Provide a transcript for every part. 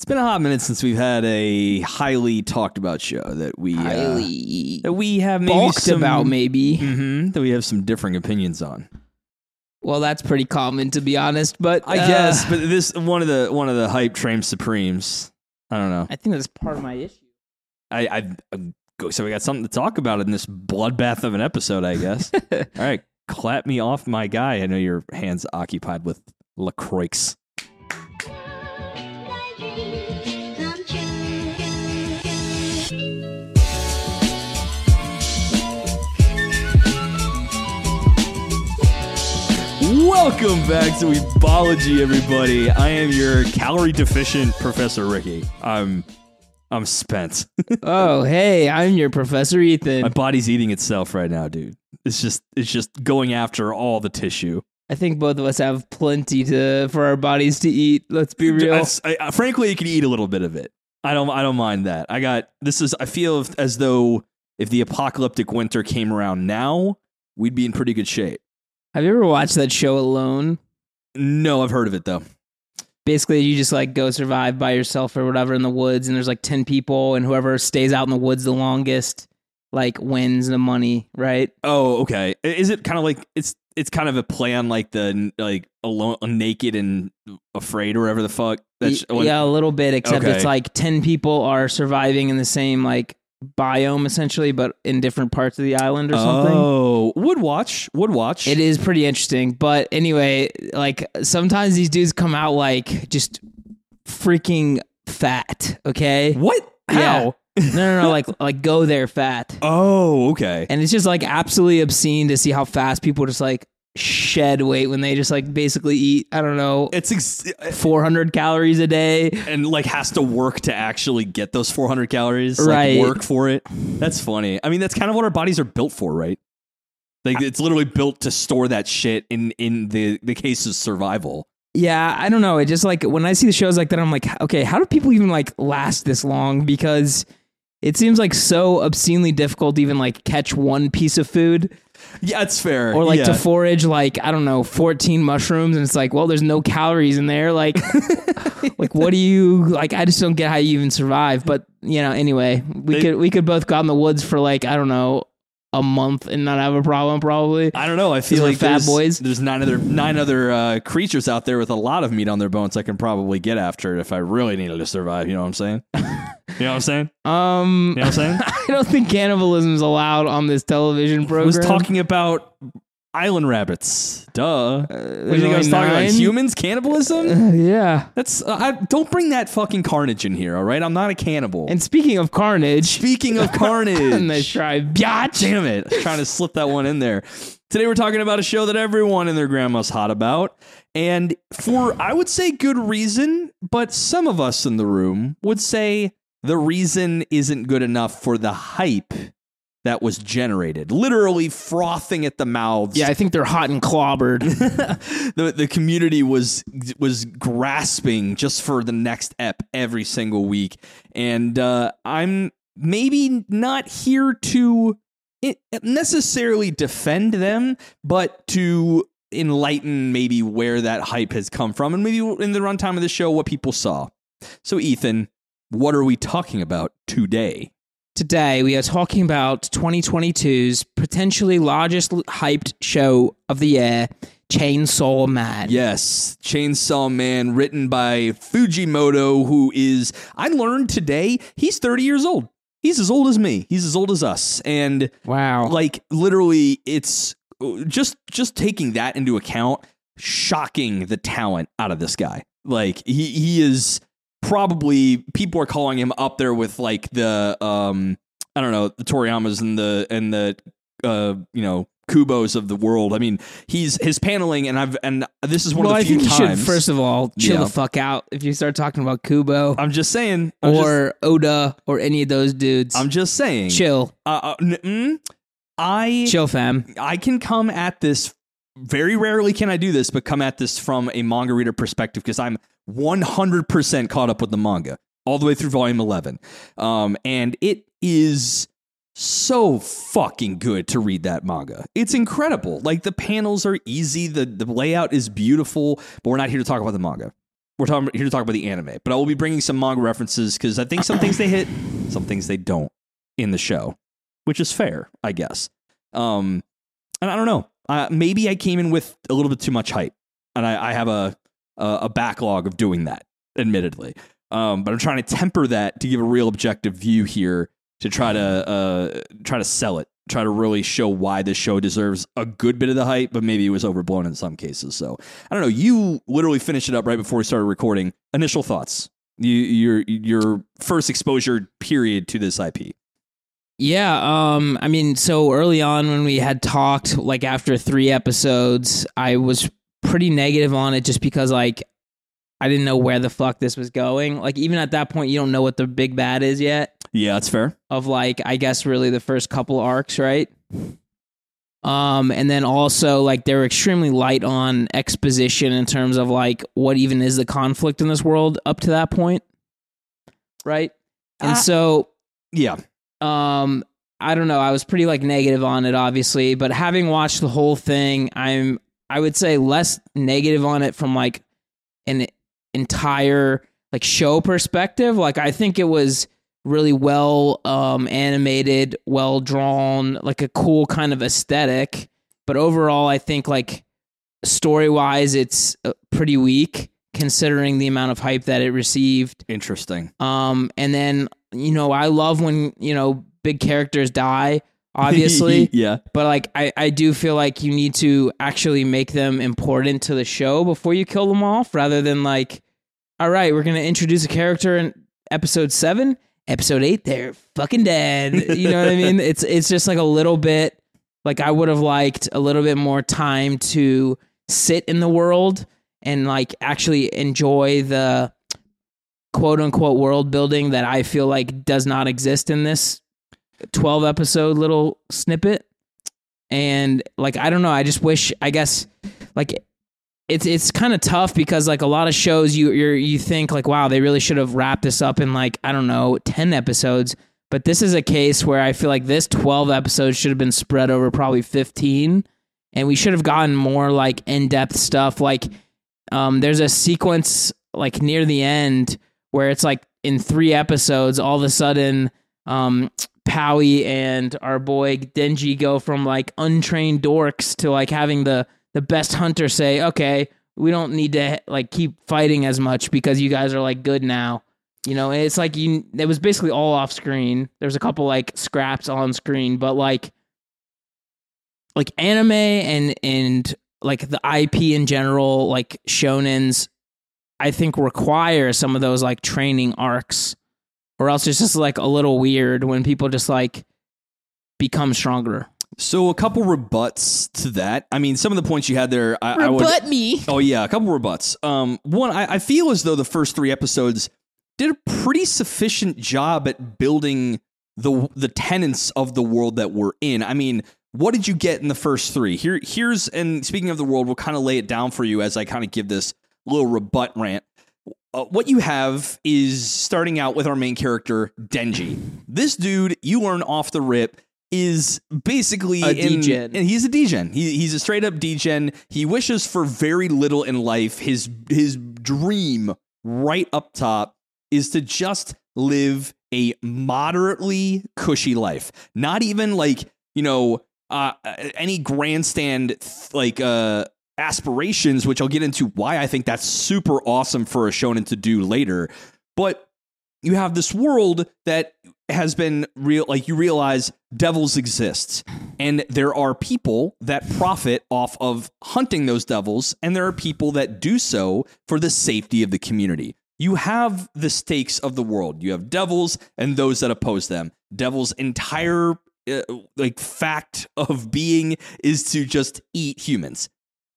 It's been a hot minute since we've had a highly talked about show that we uh, Highly that we have maybe balked some, about, maybe. Mhm, that we have some differing opinions on. Well, that's pretty common, to be honest. But I uh, guess, but this one of the one of the hype train supremes. I don't know. I think that's part of my issue. I, I, I go. So we got something to talk about in this bloodbath of an episode, I guess. All right, clap me off, my guy. I know your hands occupied with Lacroix. Welcome back to Weebology, everybody. I am your calorie deficient Professor Ricky. I'm I'm spent. oh, hey, I'm your Professor Ethan. My body's eating itself right now, dude. It's just it's just going after all the tissue. I think both of us have plenty to for our bodies to eat. Let's be real. I- I- frankly, you can eat a little bit of it. I don't I don't mind that. I got this is I feel as though if the apocalyptic winter came around now, we'd be in pretty good shape. Have you ever watched that show Alone? No, I've heard of it though. Basically, you just like go survive by yourself or whatever in the woods, and there's like ten people, and whoever stays out in the woods the longest like wins the money, right? Oh, okay. Is it kind of like it's it's kind of a play on like the like alone, naked and afraid or whatever the fuck. That's yeah, a little bit, except Okay. it's like ten people are surviving in the same like biome essentially, but in different parts of the island or something. Oh, would watch, would watch. It is pretty interesting. But anyway, like sometimes these dudes come out like just freaking fat. Okay. What? Yeah. How? No, no, no. Like, like go there fat. Oh, okay. And it's just like absolutely obscene to see how fast people just like shed weight when they just like basically eat, I don't know, It's ex- eh, 400 calories a day. and like has to work to actually get those 400 calories. Right. Like work for it. That's funny. I mean, that's kind of what our bodies are built for, right? Like it's literally built to store that shit in in the the case of survival. Yeah, I don't know. It just like when I see the shows like that, I'm like, okay, how do people even like last this long? Because it seems like so obscenely difficult to even like catch one piece of food Yeah, it's fair. or like yeah. to forage like I don't know 14 mushrooms and it's like well there's no calories in there like like what do you like I just don't get how you even survive but you know anyway we They- could we could both go out in the woods for like I don't know a month and not have a problem probably I don't know. I feel like fat there's, boys. there's nine other nine other uh, creatures out there with a lot of meat on their bones I can probably get after it if I really needed to survive. You know what I'm saying? you know what I'm saying? um You know what I'm saying? I don't think cannibalism is allowed on this television I program was talking about island rabbits. Duh. what do you think I only was talking about? Humans cannibalism? Uh, yeah That's uh, I, don't bring that fucking carnage in here. All right, I'm not a cannibal. and speaking of carnage speaking of carnage, nice try biatch damn it, trying to slip that one in there. Today we're talking about a show that everyone and their grandma's hot about, and for I would say good reason, but some of us in the room would say the reason isn't good enough for the hype that was generated. Literally frothing at the mouths. yeah I think they're hot and clobbered the the community was was grasping just for the next ep every single week, and uh, I'm maybe not here to necessarily defend them, but to enlighten maybe where that hype has come from, and maybe in the runtime of the show what people saw. So, Ethan, what are we talking about today? Today, we are talking about 2022's potentially largest hyped show of the year, Chainsaw Man. Yes, Chainsaw Man, written by Fujimoto, who is, I learned today, he's 30 years old. He's as old as me. He's as old as us. And Wow. like literally it's uh, just just taking that into account, shocking the talent out of this guy. Like he he is probably people are calling him up there with like the um I don't know, the Toriyamas and the and the uh you know Kubos of the world. I mean, he's his paneling, and I've and this is one well, of I the few think times. should first of all chill Yeah. the fuck out if you start talking about Kubo I'm just saying, I'm just, or Oda or any of those dudes. I'm just saying, chill, Uh, uh, mm, I chill, fam. I can come at this very rarely can I do this, but come at this from a manga reader perspective because I'm 100% caught up with the manga all the way through volume 11. Um, and it is so fucking good to read that manga. It's incredible. Like the panels are easy, the, the layout is beautiful, but we're not here to talk about the manga. We're talking here to talk about the anime, but I will be bringing some manga references because I think some things they hit, some things they don't in the show, which is fair, I guess. Um, and I don't know. Uh, maybe I came in with a little bit too much hype, and I, I have a, a a backlog of doing that, admittedly. Um, but I'm trying to temper that to give a real objective view here to try to uh, try to sell it, try to really show why this show deserves a good bit of the hype, but maybe it was overblown in some cases. So I don't know. You literally finished it up right before we started recording. Initial thoughts. You, your your first exposure period to this IP. Yeah, um, I mean, so early on when we had talked, like after three episodes, I was pretty negative on it just because like I didn't know where the fuck this was going. Like even at that point, you don't know what the big bad is yet. Yeah, that's fair. Of like, I guess really the first couple arcs, right? Um, and then also like they're extremely light on exposition in terms of like what even is the conflict in this world up to that point, right? And Ah. so Yeah, um i don't know. I was pretty like negative on it obviously but having watched the whole thing i'm i would say less negative on it from like an entire like show perspective. Like i think it was really well um animated well drawn like a cool kind of aesthetic. But overall i think like story wise it's uh, pretty weak considering the amount of hype that it received. Interesting. um, and then you know, I love when you know big characters die, obviously. yeah, but like, I I do feel like you need to actually make them important to the show before you kill them off, rather than like, all right, we're gonna introduce a character in episode seven, episode eight, they're fucking dead. You know what I mean? It's it's just like a little bit. Like I would have liked a little bit more time to sit in the world and like actually enjoy the quote unquote world building that I feel like does not exist in this 12 episode little snippet. And like I don't know, I just wish I guess like it's it's kind of tough because like a lot of shows you you you think like wow, they really should have wrapped this up in like I don't know, 10 episodes. But this is a case where I feel like this 12 episodes should have been spread over probably 15 and we should have gotten more like in-depth stuff like um there's a sequence like near the end where it's like in three episodes, all of a sudden, um, and our boy Denji go from like untrained dorks to like having the the best hunter say, "Okay, we don't need to like keep fighting as much because you guys are like good now." You know, it's like you. It was basically all off screen. There's a couple like scraps on screen, but like, like anime and and like the IP in general, like shonens I think require some of those like training arcs, or else it's just like a little weird when people just like become stronger. So a couple rebuts to that. I mean, some of the points you had there, I, I would. me. Oh yeah, a couple rebuts. Um, one, I, I feel as though the first three episodes did a pretty sufficient job at building the the tenets of the world that we're in. I mean, what did you get in the first three? Here, here's and speaking of the world, we'll kind of lay it down for you as I kind of give this little rebut rant. Uh, what you have is starting out with our main character Denji. This dude, you learn off the rip, is basically A in- degen. and he's a degen. He, he's a straight up degen. He wishes for very little in life. His his dream, right up top, is to just live a moderately cushy life. Not even like you know uh, any grandstand like uh, aspirations, which I'll get into why I think that's super awesome for a shonen to do later. But you have this world that has been real like you realize devils exist. And there are people that profit off of hunting those devils and there are people that do so for the safety of the community. You have the stakes of the world. You have devils and those that oppose them. Devils entire uh, like fact of being is to just eat humans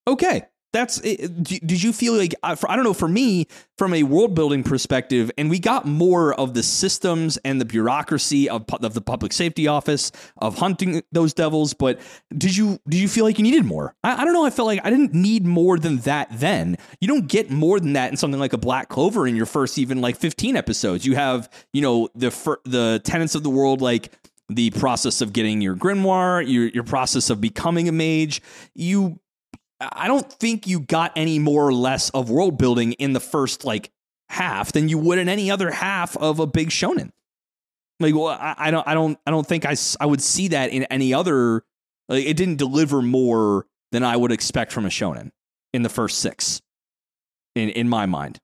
okay. That's eh, eh, it. Did you feel like uh, I don't know for me from a world building perspective and we got more of the systems and the bureaucracy of, of the public safety office of hunting those devils but did you did you feel like you needed more? I, I don't know I felt like I didn't need more than that then. You don't get more than that in something like a black clover in your first even like 15 episodes. You have you know the the tenants of the world like the process of getting your grimoire your your process of becoming a mage. You I don't think you got any more or less of world building in the first like half than you would in any other half of a big shonen. Like, well, I, I don't, I don't, I don't think I, I would see that in any other. Like, it didn't deliver more than I would expect from a shonen in the first six, in in my mind.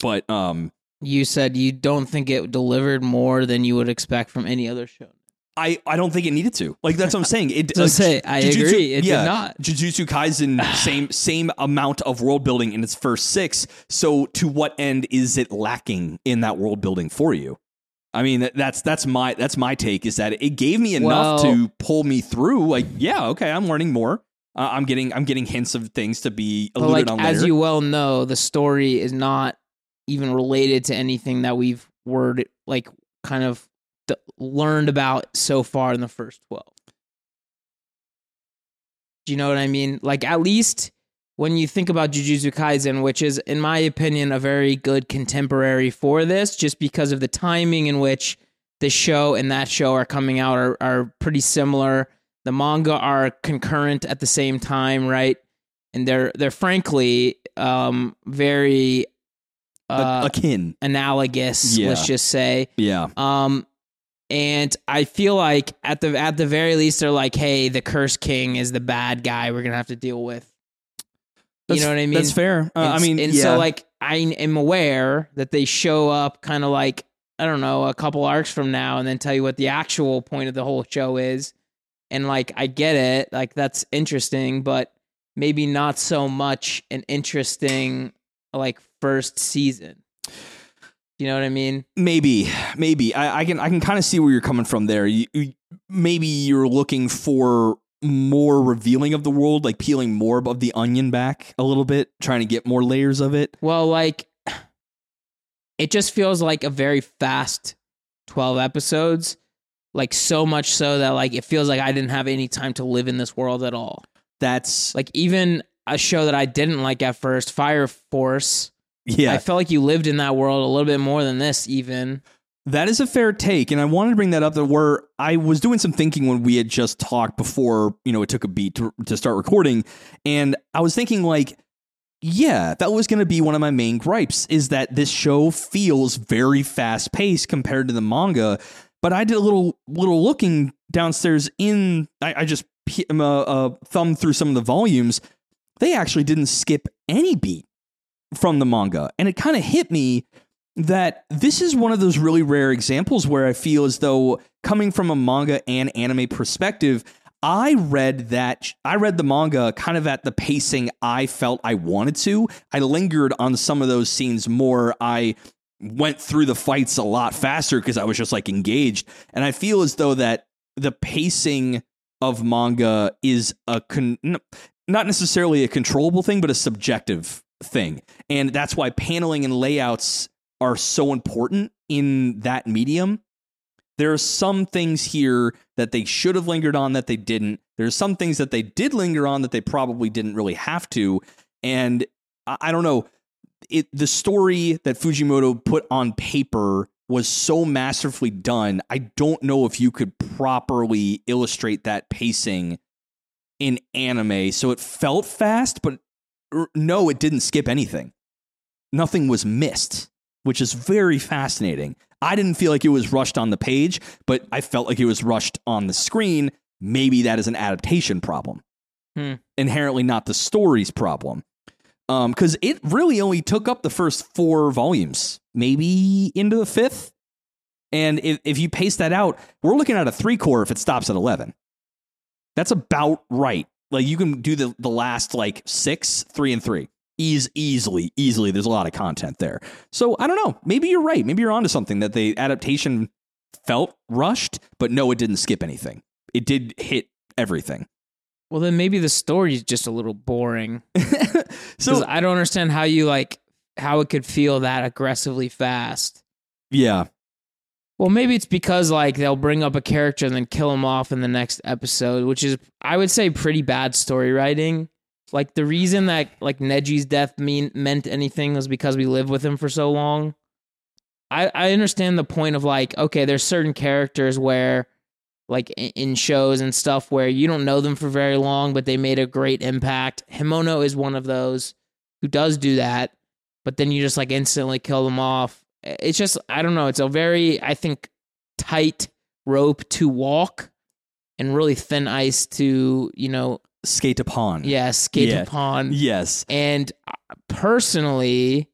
But um, You said you don't think it delivered more than you would expect from any other show. I, I don't think it needed to. Like that's what I'm saying. It So like, say, I Jujutsu- agree. It yeah, did not. Jujutsu Kaisen same same amount of world building in its first six. So to what end is it lacking in that world building for you? I mean that's that's my that's my take is that it gave me enough Well- to pull me through. Like yeah, okay, I'm learning more. Uh, I'm getting I'm getting hints of things to be alluded like on later. as you well know, the story is not even related to anything that we've word like kind of learned about so far in the first 12. Do you know what I mean? Like at least when you think about Jujutsu Kaisen, which is in my opinion a very good contemporary for this just because of the timing in which the show and that show are coming out are, are pretty similar. The manga are concurrent at the same time, right? And they're they're frankly um very uh, akin, analogous, Yeah. let's just say. yeah, Um, and I feel like at the at the very least, they're like, "Hey, the Curse King is the bad guy. We're gonna have to deal with." That's- you know what I mean? That's fair. Uh, I mean, and yeah. so like I am aware that they show up kind of like I don't know a couple arcs from now, and then tell you what the actual point of the whole show is. And like I get it, like that's interesting, but maybe not so much an interesting like first season. You know what I mean? Maybe, maybe I, I can I can kind of see where you're coming from there. You, you- maybe you're looking for more revealing of the world, like peeling more of the onion back a little bit, trying to get more layers of it. Well, like it just feels like a very fast 12 episodes. Like so much so that like it feels like I didn't have any time to live in this world at all. That's Like even a show that I didn't like at first, Fire Force, yeah, I felt like you lived in that world a little bit more than this even. that is a fair take, and I wanted to bring that up. That where I was doing some thinking when we had just talked before, you know, it took a beat to, to start recording, and I was thinking like. Yeah, that was going to be one of my main gripes is that this show feels very fast paced compared to the manga. But I did a little little looking downstairs in. I, I just uh, uh, thumbed through some of the volumes. They actually didn't skip any beat from the manga, and it kind of hit me that this is one of those really rare examples where I feel as though coming from a manga and anime perspective, I read that I read the manga kind of at the pacing I felt I wanted to. I lingered on some of those scenes more. I went through the fights a lot faster because I was just like engaged. And I feel as though that the pacing of manga is a con- not necessarily a controllable thing, but a subjective thing. And that's why paneling and layouts are so important in that medium. There are some things here that they should have lingered on that they didn't. There's some things that they did linger on that they probably didn't really have to. And I, I don't know. It the story that Fujimoto put on paper was so masterfully done. I don't know if you could properly illustrate that pacing in anime. So it felt fast, but no, it didn't skip anything. Nothing was missed, which is very fascinating. I didn't feel like it was rushed on the page, but I felt like it was rushed on the screen. Maybe that is an adaptation problem, Hmm. inherently not the story's problem. Because it really only took up the first four volumes, maybe into the fifth. And if, if you pace that out, we're looking at a three core if it stops at 11. That's about right. Like you can do the, the last like six, three and three. Ease easily, easily. There's a lot of content there. So I don't know. Maybe you're right. Maybe you're onto something that the adaptation felt rushed, but no, it didn't skip anything. It did hit everything. Well, then maybe the story is just a little boring. So I don't understand how you like how it could feel that aggressively fast. yeah, Well, maybe it's because like they'll bring up a character and then kill him off in the next episode, which is I would say pretty bad story writing. Like the reason that like Neji's death mean meant anything was because we lived with him for so long. I I understand the point of like okay, there's certain characters where like in shows and stuff where you don't know them for very long, but they made a great impact. Himeno is one of those who does do that, but then you just like instantly kill them off. It's just I don't know. It's a very I think tight rope to walk and really thin ice to you know Skate upon. yeah skate Yeah. upon. Yes. And uh, personally,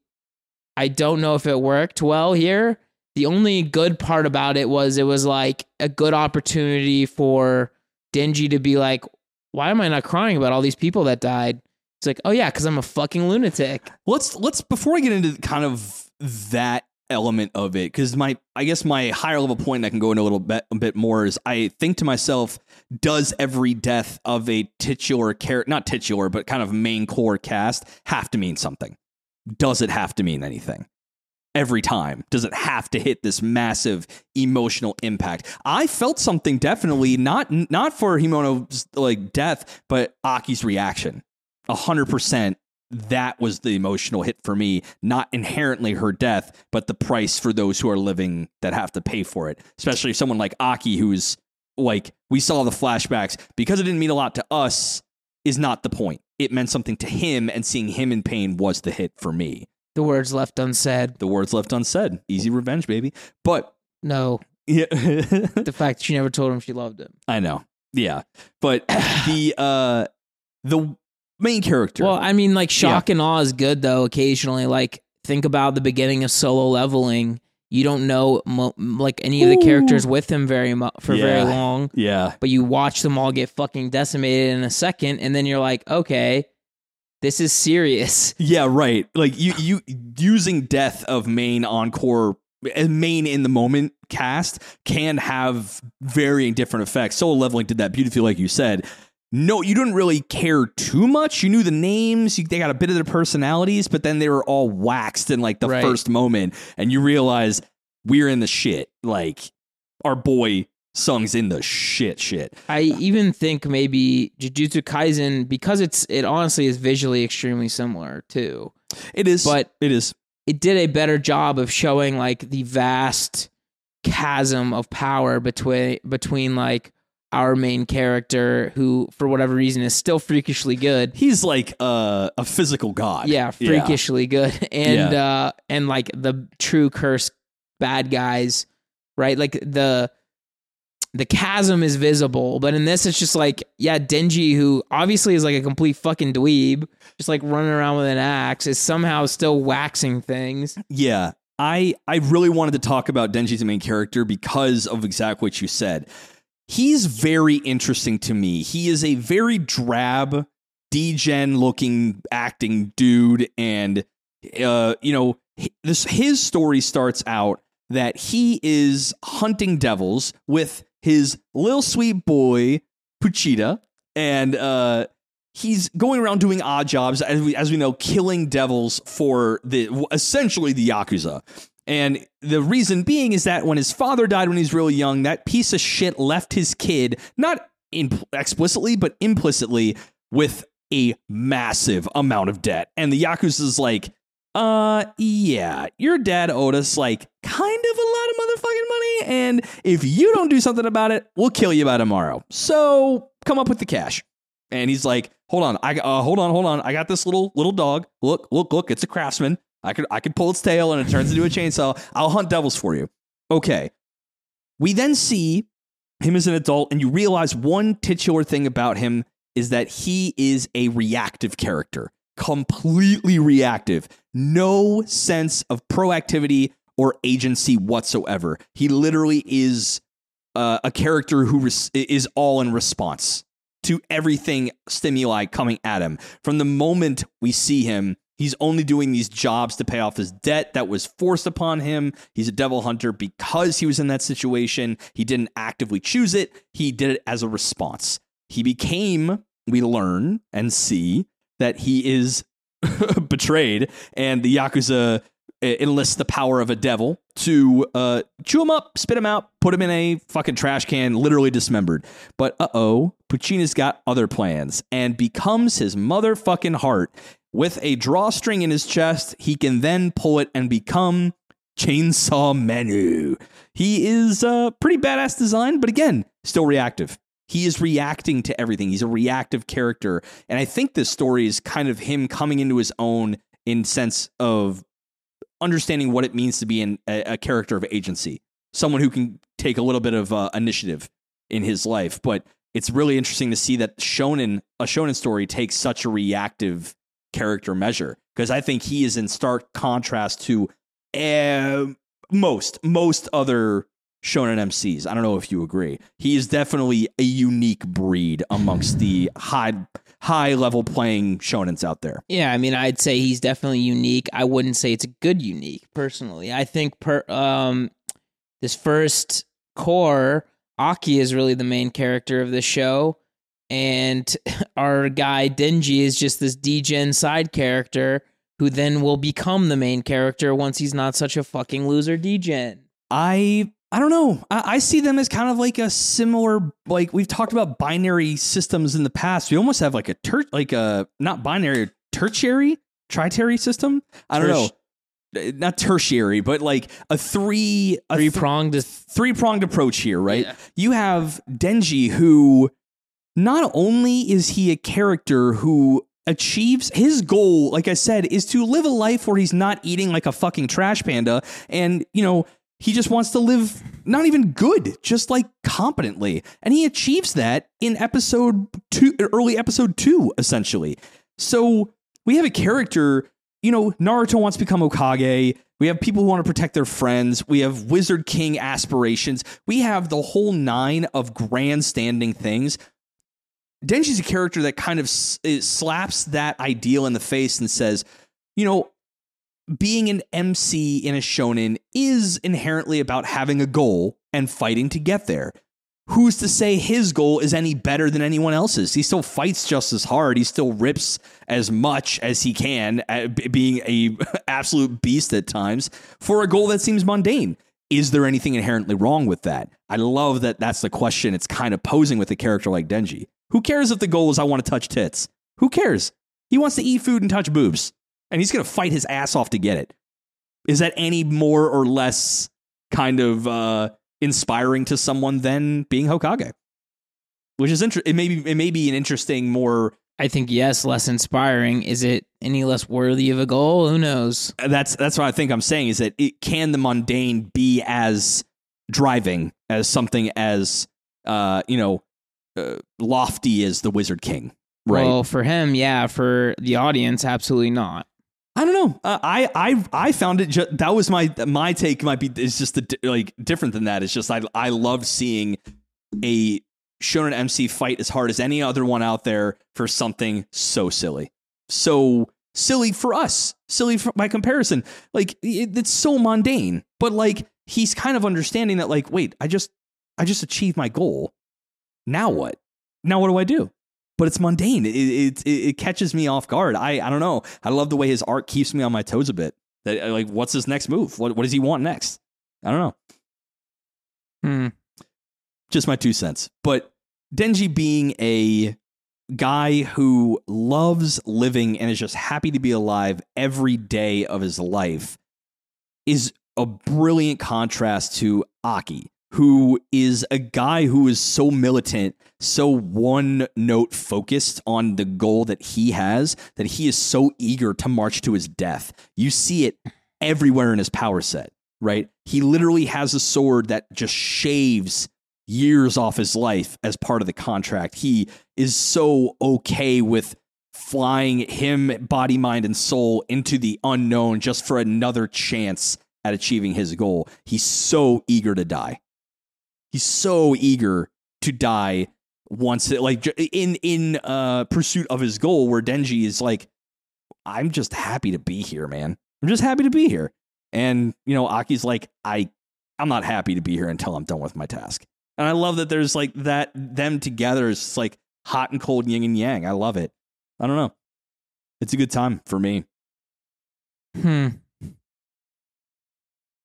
I don't know if it worked well here. The only good part about it was it was like a good opportunity for Denji to be like, why am I not crying about all these people that died? It's like, oh yeah, because I'm a fucking lunatic. let's let's before I get into kind of that element of it because my I guess my higher level point I can go into a little bit a bit more is I think to myself does every death of a titular character not titular but kind of main core cast have to mean something? Does it have to mean anything? Every time does it have to hit this massive emotional impact? I felt something definitely not not for Himeno's like death but Aki's reaction. A hundred percent that was the emotional hit for me not inherently her death but the price for those who are living that have to pay for it. Especially someone like aki who's like we saw the flashbacks. Because it didn't mean a lot to us is not the point. It meant something to him and seeing him in pain was the hit for me. The words left unsaid. the words left unsaid. Easy revenge baby. But No, yeah. The fact that she never told him she loved him. i know. Yeah. But the uh the main character Well, I mean, like shock and awe is good though. Occasionally, like think about the beginning of solo leveling. You don't know mo- like any of the characters with him very mu- for very long, yeah but you watch them all get fucking decimated in a second, and then you're like, okay, this is serious. Yeah, right. Like you you using death of main encore uh, main in the moment cast can have varying different effects. Solo leveling did that beautifully, like you said. No, you didn't really care too much. You knew the names, you, they got a bit of their personalities, but then they were all waxed in like the Right. first moment, and you realize we're in the shit. Like our boy Sung's in the shit, shit. I even think maybe Jujutsu Kaisen because it's it honestly is visually extremely similar too. It is, But it is. it did a better job of showing like the vast chasm of power between between like our main character who for whatever reason is still freakishly good He's like uh, a physical god. yeah freakishly good and uh and like the true curse bad guys right like the the chasm is visible but in this it's just like yeah denji who obviously is like a complete fucking dweeb just like running around with an axe is somehow still waxing things Yeah. I I really wanted to talk about Denji's main character because of exactly what you said. He's very interesting to me. He is a very drab, degen looking acting dude and uh you know, this his story starts out that he is hunting devils with his little sweet boy Pochita and uh he's going around doing odd jobs as we as we know killing devils for the essentially the yakuza and the reason being is that when his father died when he was really young that piece of shit left his kid not explicitly but implicitly with a massive amount of debt and the yakuza's like uh yeah your dad owed us like kind of a lot of motherfucking money and if you don't do something about it we'll kill you by tomorrow so come up with the cash and he's like, "Hold on, I uh, hold on, hold on. I got this little little dog. Look, look, look. It's a craftsman. I could I could pull its tail and it turns into a chainsaw. I'll hunt devils for you." Okay. We then see him as an adult, and you realize one titular thing about him is that he is a reactive character, completely reactive. No sense of proactivity or agency whatsoever. He literally is uh, a character who res- is all in response to everything stimuli coming at him. From the moment we see him, he's only doing these jobs to pay off his debt that was forced upon him. He's a devil hunter because he was in that situation. He didn't actively choose it, he did it as a response. He became, we learn and see that he is betrayed, and the Yakuza enlists the power of a devil to uh, chew him up, spit him out, put him in a fucking trash can, literally dismembered. But uh oh, Pochita's got other plans and becomes his motherfucking heart. With a drawstring in his chest, he can then pull it and become Chainsaw Manu. He is uh, pretty badass design, but again, still reactive. He is reacting to everything. He's a reactive character, and I think this story is kind of him coming into his own in sense of understanding what it means to be an, a, a character of agency, someone who can take a little bit of uh, initiative in his life. But it's really interesting to see that shonen a shonen story takes such a reactive character measure because I think he is in stark contrast to uh, most most other shonen MCs. I don't know if you agree. He is definitely a unique breed amongst the high high level playing shonens out there. Yeah, I mean, I'd say he's definitely unique. I wouldn't say it's a good unique, personally. I think per um, this first core, Aki is really the main character of the show, and our guy Denji is just this degen side character who then will become the main character once he's not such a fucking loser degen. I I don't know. I, I see them as kind of like a similar like we've talked about binary systems in the past. We almost have like a ter- like a not binary tertiary tritary system. I don't Terti- know. Uh, Not tertiary, but like a three a Three pronged. three pronged approach here, right? Yeah. You have Denji, who not only is he a character who achieves his goal, like I said, is to live a life where he's not eating like a fucking trash panda, and you know he just wants to live not even good, just like competently, and he achieves that in episode two, early episode two, essentially. So we have a character you know, Naruto wants to become Hokage. We have people who want to protect their friends. We have Wizard King aspirations. We have the whole nine of grandstanding things. Denji's a character that kind of slaps that ideal in the face and says, you know, being an MC in a shonen is inherently about having a goal and fighting to get there. Who's to say his goal is any better than anyone else's? He still fights just as hard. He still rips as much as he can, uh, being a absolute beast at times for a goal that seems mundane. Is there anything inherently wrong with that? I love that that's the question it's kind of posing with a character like Denji. Who cares if the goal is I want to touch tits? Who cares? He wants to eat food and touch boobs, and he's going to fight his ass off to get it. Is that any more or less kind of uh, inspiring to someone than being Hokage? Which is interesting. It may be it may be an interesting more. I think yes, less inspiring. Is it any less worthy of a goal? Who knows? That's that's what I think I'm saying is that it can the mundane be as driving as something as uh, you know uh, lofty as the Wizard King, right? Well, for him, yeah. For the audience, absolutely not. I don't know. Uh, I I I found it. Ju- that was my my take. Might be is just di- like different than that. It's just I I loved seeing a shonen MC fight as hard as any other one out there for something so silly, so silly for us, silly for, by comparison. Like it, it's so mundane, but like he's kind of understanding that. Like, wait, I just I just achieved my goal. Now what? Now what do I do? but it's mundane. It, it, it, catches me off guard. I, I don't know. I love the way his art keeps me on my toes a bit. That like, what's his next move? What, what does he want next? I don't know. Hmm. Just my two cents. But Denji being a guy who loves living and is just happy to be alive every day of his life is a brilliant contrast to Aki, who is a guy who is so militant, so one note focused on the goal that he has, that he is so eager to march to his death. You see it everywhere in his power set, right? He literally has a sword that just shaves years off his life as part of the contract. He is so okay with flying him, body, mind, and soul into the unknown just for another chance at achieving his goal. He's so eager to die. He's so eager to die once it, like in in uh pursuit of his goal where Denji is like I'm just happy to be here, man. I'm just happy to be here. And you know, Aki's like I I'm not happy to be here until I'm done with my task. And I love that there's like that them together is like hot and cold yin and yang. I love it. I don't know. It's a good time for me. Hmm.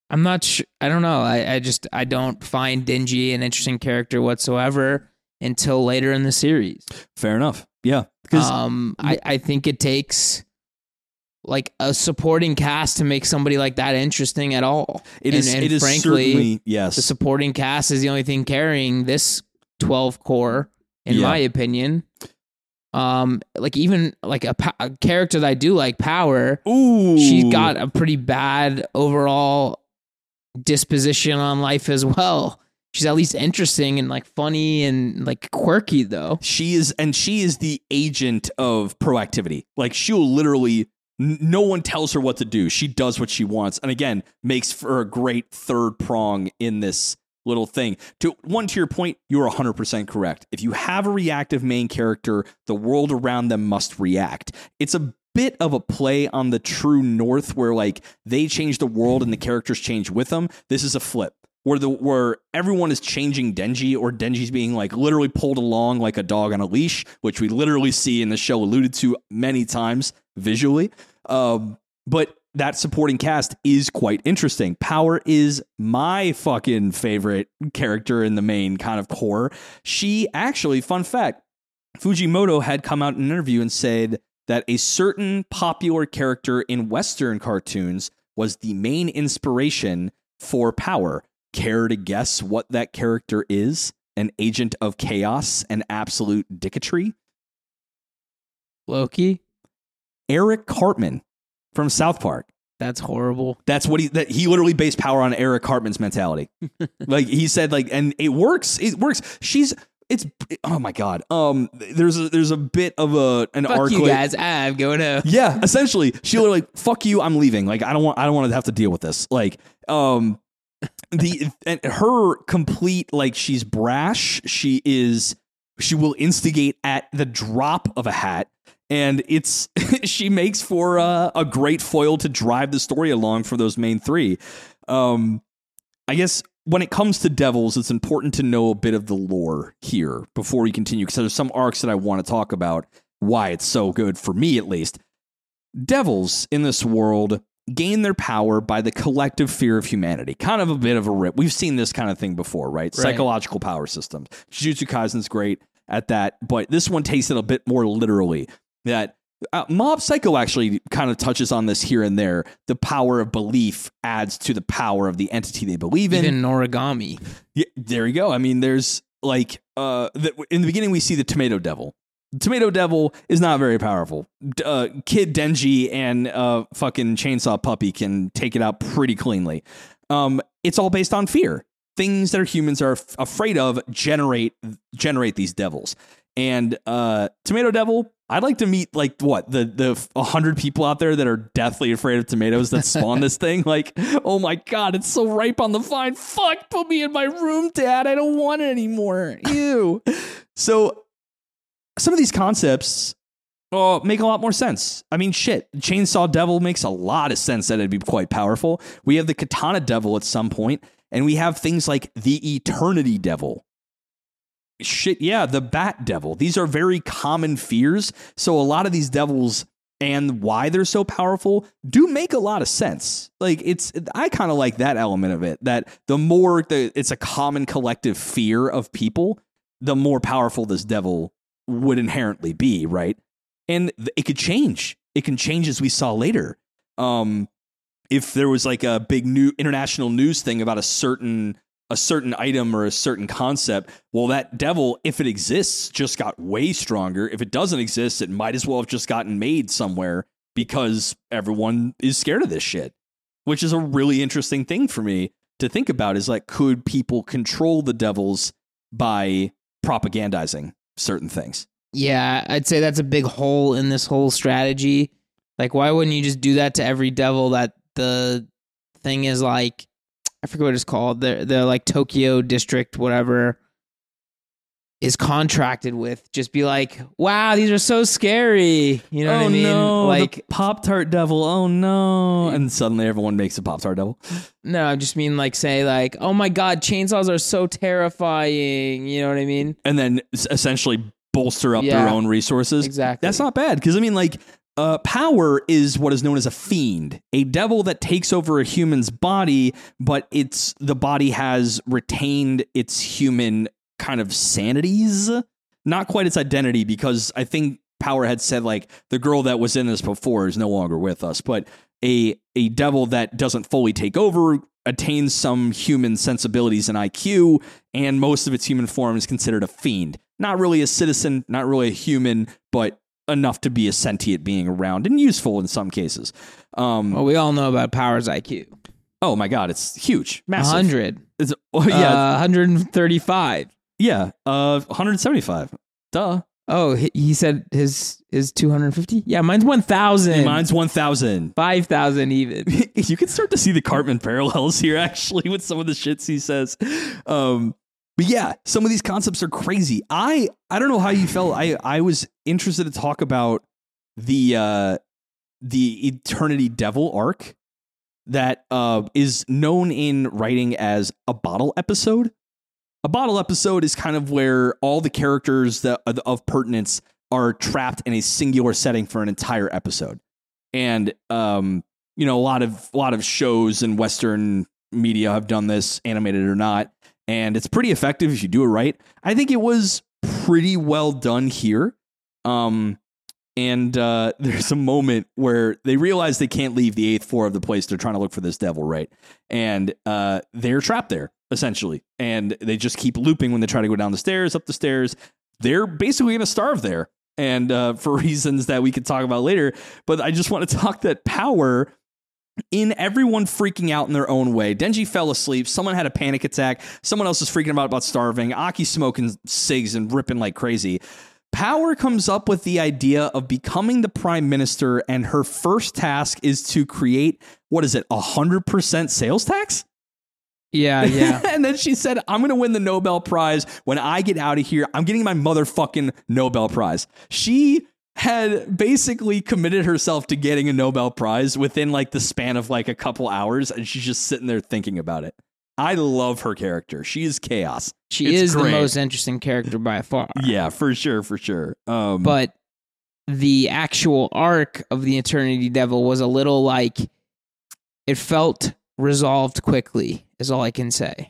I'm not sure. I don't know. I, I just I don't find Denji an interesting character whatsoever until later in the series. Fair enough. Yeah. Because Um, I I think it takes like a supporting cast to make somebody like that interesting at all. It And- is. and it is frankly, yes. the supporting cast is the only thing carrying this 12 core in Yeah. my opinion um like even like a, a character that i do like power Ooh, she got a pretty bad overall disposition on life as well she's at least interesting and like funny and like quirky though She is, and she is the agent of proactivity. Like she'll literally, no one tells her what to do. She does what she wants, and again, makes for a great third prong in this little thing. To one to your point, you are 100% correct. If you have a reactive main character, the world around them must react. It's a bit of a play on the true north where like they change the world and the characters change with them. This is a flip. Where the where everyone is changing Denji or Denji's being like literally pulled along like a dog on a leash, which we literally see in the show alluded to many times visually. Um, but that supporting cast is quite interesting. Power is my fucking favorite character in the main kind of core. She actually, fun fact, Fujimoto had come out in an interview and said that a certain popular character in Western cartoons was the main inspiration for Power. Care to guess what that character is? An agent of chaos and absolute dicketry? loki Eric Cartman from South Park. that's horrible That's what he that he literally based power on Eric Cartman's mentality. like he said, like, and it works. It works. She's it's oh my god. Um, there's a there's a bit of a an fuck arc. you guys i'm going to Yeah, essentially, Sheila like, "Fuck you, I'm leaving." Like, I don't want, I don't want to have to deal with this. Like, um, the and her complete like she's brash. She is, she will instigate at the drop of a hat, and it's she makes for uh, a great foil to drive the story along for those main three. Um, I guess when it comes to devils, it's important to know a bit of the lore here before we continue because there's some arcs that I want to talk about why it's so good for me at least. Devils in this world gain their power by the collective fear of humanity. Kind of a bit of a rip. We've seen this kind of thing before, right? Right. Psychological power systems. Jujutsu Kaisen's great at that, but this one takes it a bit more literally. That uh, Mob Psycho actually kind of touches on this here and there. The power of belief adds to the power of the entity they believe in. even noragami Yeah, there you go. I mean, there's like uh, the, in the beginning we see the tomato devil. The tomato devil is not very powerful. Uh, Kid Denji and uh, fucking chainsaw puppy can take it out pretty cleanly. Um, it's all based on fear. Things that humans are f- afraid of generate generate these devils. And uh, tomato devil, I'd like to meet like what the the hundred people out there that are deathly afraid of tomatoes that spawn this thing. Like, oh my god, it's so ripe on the vine. Fuck, put me in my room, Dad. I don't want it anymore. Ew. so, some of these concepts uh, make a lot more sense. I mean, shit, Chainsaw Devil makes a lot of sense that it'd be quite powerful. We have the Katana Devil at some point, and we have things like the Eternity Devil. Shit, yeah, the Bat Devil. These are very common fears. So, a lot of these devils and why they're so powerful do make a lot of sense. Like it's I kind of like that element of it that the more the it's a common collective fear of people, the more powerful this devil would inherently be, right? And it could change. It can change as we saw later. Um if there was like a big new international news thing about a certain a certain item or a certain concept, well, that devil, if it exists, just got way stronger. If it doesn't exist, it might as well have just gotten made somewhere because everyone is scared of this shit, which is a really interesting thing for me to think about is like, could people control the devils by propagandizing certain things? Yeah, I'd say that's a big hole in this whole strategy. Like, why wouldn't you just do that to every devil that the thing is like? I forget what it's called. The the like Tokyo district, whatever, is contracted with. Just be like, wow, these are so scary. You know what oh, I mean? like, Pop Tart Devil. Oh no! And suddenly everyone makes a Pop Tart Devil. no, I just mean like say like, oh my god, chainsaws are so terrifying. You know what I mean? and then essentially bolster up Yeah. their own resources. Exactly. That's not bad because I mean, like, uh, power is what is known as a fiend, a devil that takes over a human's body, but it's the body has retained its human kind of sanities, not quite its identity, because I think Power had said like the girl that was in this before is no longer with us, but a a devil that doesn't fully take over attains some human sensibilities and IQ, and most of its human form is considered a fiend. Not really a citizen, not really a human, but enough to be a sentient being around and useful in some cases. Um, Well, we all know about Power's IQ. oh my god, it's huge, massive. 100. It's, oh, yeah, Uh, 135. yeah, uh, 175. Duh. Oh, he, said his his 250? Yeah, mine's 1,000. Mine's 1,000. 5,000 even. you can start to see the Cartman parallels here, actually, with some of the shits he says. Um, but yeah, some of these concepts are crazy. I I don't know how you felt. I I was interested to talk about the uh, the Eternity Devil arc that uh, is known in writing as a bottle episode. A bottle episode is kind of where all the characters that of pertinence are trapped in a singular setting for an entire episode. And um, you know, a lot of a lot of shows in Western media have done this, animated or not, and it's pretty effective if you do it right. I think it was pretty well done here. Um, and uh, there's a moment where they realize they can't leave the eighth floor of the place. They're trying to look for this devil, right? And uh, they're trapped there essentially, and they just keep looping when they try to go down the stairs, up the stairs. They're basically going to starve there, and uh, for reasons that we could talk about later. But I just want to talk that power in everyone freaking out in their own way. Denji fell asleep. Someone had a panic attack. Someone else is freaking out about starving. Aki smoking cigs and ripping like crazy. Power comes up with the idea of becoming the prime minister, and her first task is to create what is it, a hundred percent sales tax? Yeah, yeah. and then she said, I'm going to win the Nobel Prize. When I get out of here, I'm getting my motherfucking Nobel Prize. She had basically committed herself to getting a Nobel Prize within like the span of like a couple hours, and she's just sitting there thinking about it. I love her character. She is chaos. She It's is the most interesting character by far. Yeah, for sure, for sure. Um, But the actual arc of the Eternity Devil was a little like it felt resolved quickly, is all I can say.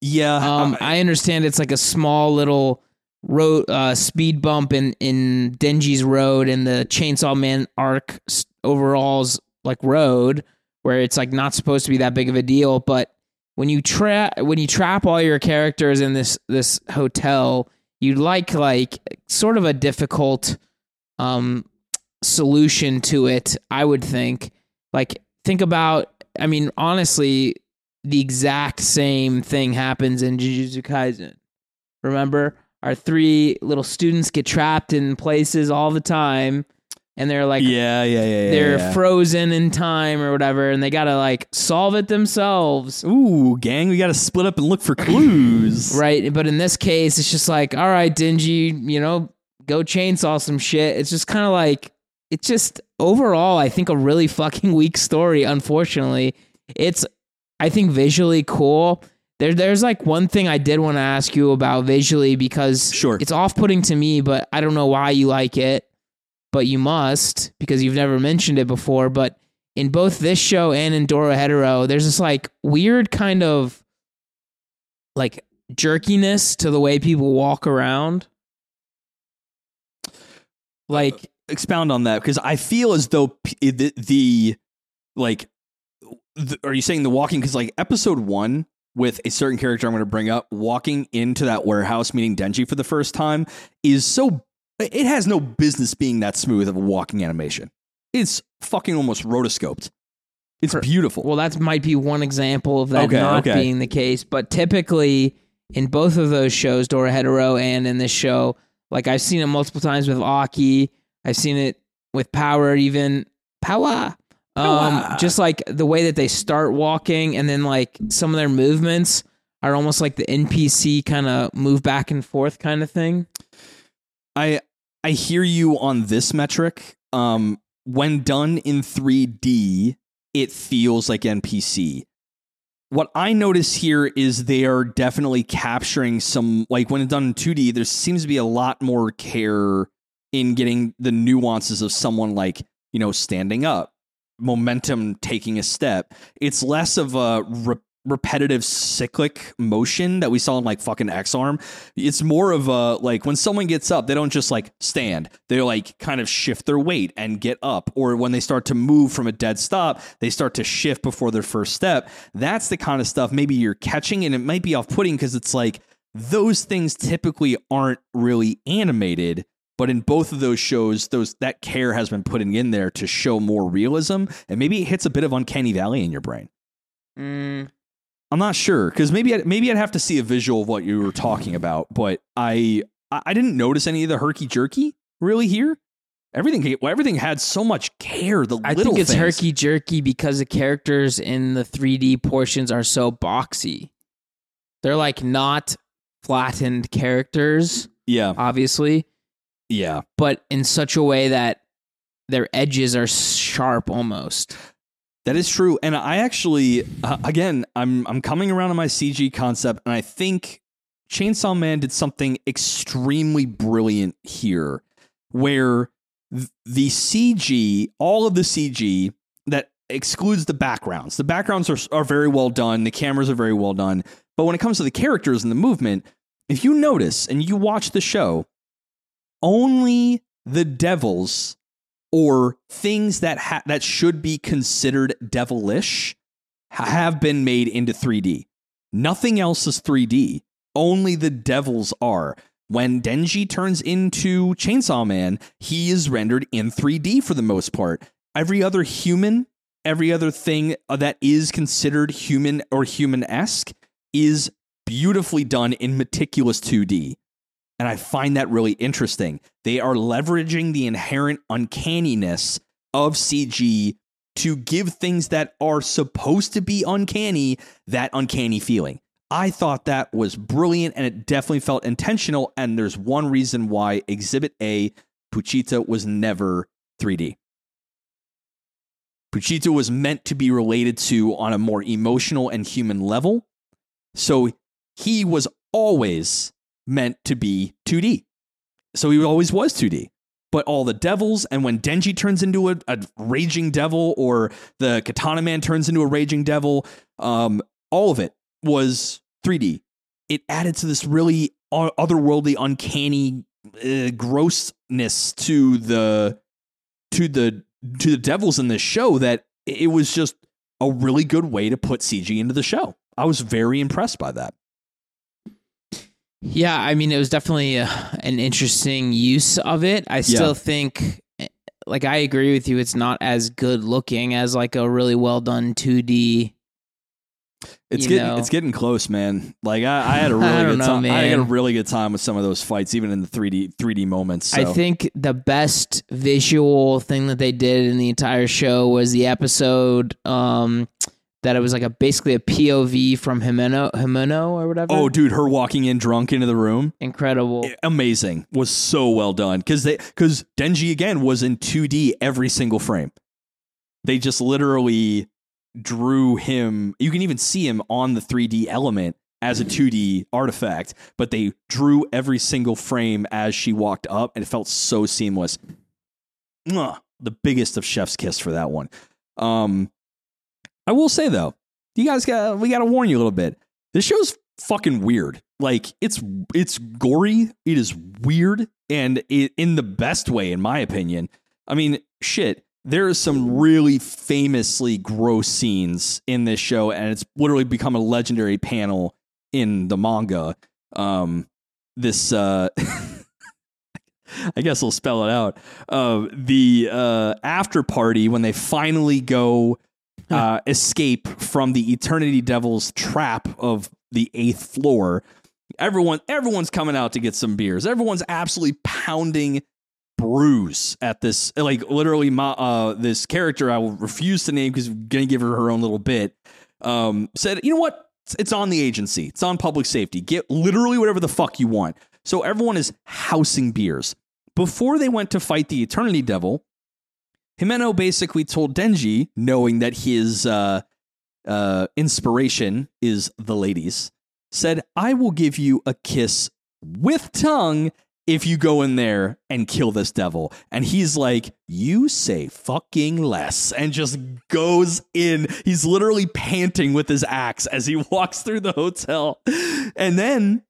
yeah, Um, I- I understand it's like a small little road uh, speed bump in in Denji's road and the Chainsaw Man arc overall's like road where it's like not supposed to be that big of a deal, but when you trap when you trap all your characters in this this hotel, you like like sort of a difficult um solution to it, I would think. Like think about I mean honestly the exact same thing happens in Jujutsu Kaisen. Remember, our three little students get trapped in places all the time, and they're like, yeah, yeah, yeah, they're yeah. frozen in time or whatever, and they gotta like solve it themselves. Ooh, gang, we got to split up and look for clues. Right. But in this case, it's just like, all right, Dingy, you know, go chainsaw some shit. It's just kind of like, it's just overall, I think a really fucking weak story, unfortunately. It's, I think, visually cool. There, there's like one thing I did want to ask you about visually because Sure. it's off putting to me, but I don't know why you like it, but you must because you've never mentioned it before. But in both this show and in Dorohedoro, there's this like weird kind of like jerkiness to the way people walk around. Like, uh, expound on that because I feel as though p- the, the like, the, are you saying the walking? Because like episode one with a certain character I'm going to bring up, walking into that warehouse meeting Denji for the first time is so. It has no business being that smooth of a walking animation. It's fucking almost rotoscoped. It's beautiful. well, that might be one example of that Okay, not okay. being the case. But typically, in both of those shows, Dorohedoro and in this show, like I've seen it multiple times with Aki. I've seen it with Power, even Power. Um, Power. just like the way that they start walking, and then like some of their movements are almost like the NPC kind of move back and forth kind of thing. I I hear you on this metric. Um, when done in 3D, it feels like NPC. What I notice here is they are definitely capturing some like when it's done in 2D, there seems to be a lot more care in getting the nuances of someone like, you know, standing up, momentum taking a step. It's less of a re- repetitive cyclic motion that we saw in like fucking Ex-Arm. It's more of a like when someone gets up, they don't just like stand. They like kind of shift their weight and get up. Or when they start to move from a dead stop, they start to shift before their first step. That's the kind of stuff maybe you're catching and it might be off putting because it's like those things typically aren't really animated. But in both of those shows, those that care has been putting in there to show more realism, and maybe it hits a bit of uncanny valley in your brain. Mm, I'm not sure because maybe I'd, maybe I'd have to see a visual of what you were talking about, but I I I didn't notice any of the herky jerky really here. Everything everything had so much care. The I think it's herky jerky because the characters in the 3D portions are so boxy. They're like not flattened characters, Yeah, obviously, yeah. but in such a way that their edges are sharp almost. That is true, and I actually, uh, again, I'm I'm coming around on my CG concept, and I think Chainsaw Man did something extremely brilliant here, where th- the CG, all of the CG that excludes the backgrounds, the backgrounds are are very well done, the cameras are very well done, but when it comes to the characters and the movement, if you notice and you watch the show, only the devils or things that ha- that should be considered devilish have been made into 3D. Nothing else is 3D. Only the devils are. When Denji turns into Chainsaw Man, he is rendered in 3D for the most part. Every other human, every other thing that is considered human or human esque is beautifully done in meticulous 2D. And I find that really interesting. They are leveraging the inherent uncanniness of CG to give things that are supposed to be uncanny that uncanny feeling. I thought that was brilliant and it definitely felt intentional. And there's one reason why Exhibit A, Pochita, was never 3D. Pochita was meant to be related to on a more emotional and human level. So he was always meant to be 2D. So he always was 2D. But all the devils, and when Denji turns into a, a raging devil, or the Katana Man turns into a raging devil, um, all of it was 3D. It added to this really otherworldly, uncanny uh, grossness to the to the to the devils in this show that it was just a really good way to put CG into the show. I was very impressed by that. Yeah, I mean, it was definitely uh an interesting use of it. I still Yeah. think, eh, like, I agree with you. It's not as good looking as like a really well done 2D. It's getting know. it's getting close, man. Like I, I had a really good know, time. I had a really good time with some of those fights, even in the three D three D moments. So. I think the best visual thing that they did in the entire show was the episode um, that it was like a basically a POV from Himeno, Himeno or whatever. Oh, dude, her walking in drunk into the room, incredible! amazing. Was so well done because they because Denji again was in two D every single frame. They just literally drew him. You can even see him on the three D element as a two D artifact, but they drew every single frame as she walked up, and it felt so seamless. Mwah. The biggest of chef's kiss for that one. Um, I will say though, you guys got we got to warn you a little bit. This show's fucking weird. Like it's it's gory. It is weird, and it, in the best way, in my opinion. I mean, shit. There are some really famously gross scenes in this show, and it's literally become a legendary panel in the manga. Um, this uh, I guess I'll spell it out. Uh, the uh, after party when they finally go uh, escape from the Eternity Devil's trap of the eighth floor. Everyone, everyone's coming out to get some beers. Everyone's absolutely pounding brews at this. Like literally, my uh, this character I will refuse to name because I'm gonna give her her own little bit. Um, said, you know what? It's- It's on the agency. It's on public safety. Get literally whatever the fuck you want. So everyone is housing beers. Before they went to fight the Eternity Devil, Himeno basically told Denji, knowing that his uh, uh, inspiration is the ladies, said, I will give you a kiss with tongue if you go in there and kill this devil. And he's like, You say fucking less. And just goes in. He's literally panting with his axe as he walks through the hotel. And then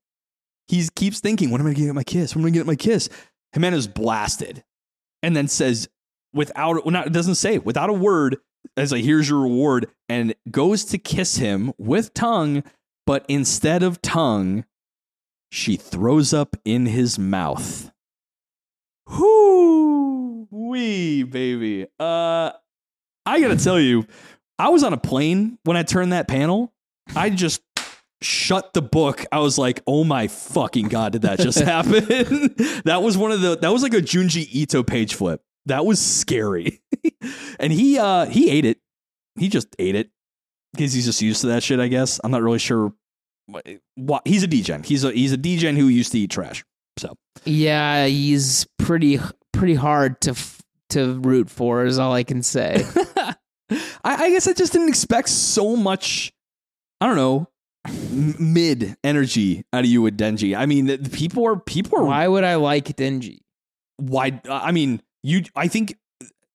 he keeps thinking, When am I to get my kiss? When am I to get my kiss? Himeno's blasted and then says, without, well, not, it doesn't say, without a word, as like, Here's your reward, and goes to kiss him with tongue. But instead of tongue, she throws up in his mouth. Whoo wee baby. Uh I gotta tell you, I was on a plane when I turned that panel. I just shut the book. I was like, oh my fucking god, did that just happen? that was one of the that was like a Junji Ito page flip. That was scary. and he uh he ate it. He just ate it. Because he's just used to that shit, I guess. I'm not really sure what he's a degen. He's a he's a degen who used to eat trash. So Yeah, he's pretty pretty hard to f- to root for. Is all I can say. I, I guess I just didn't expect so much. I don't know, m- mid energy out of you with Denji. I mean, the, the people are people are Why would I like Denji? why. I mean, you. I think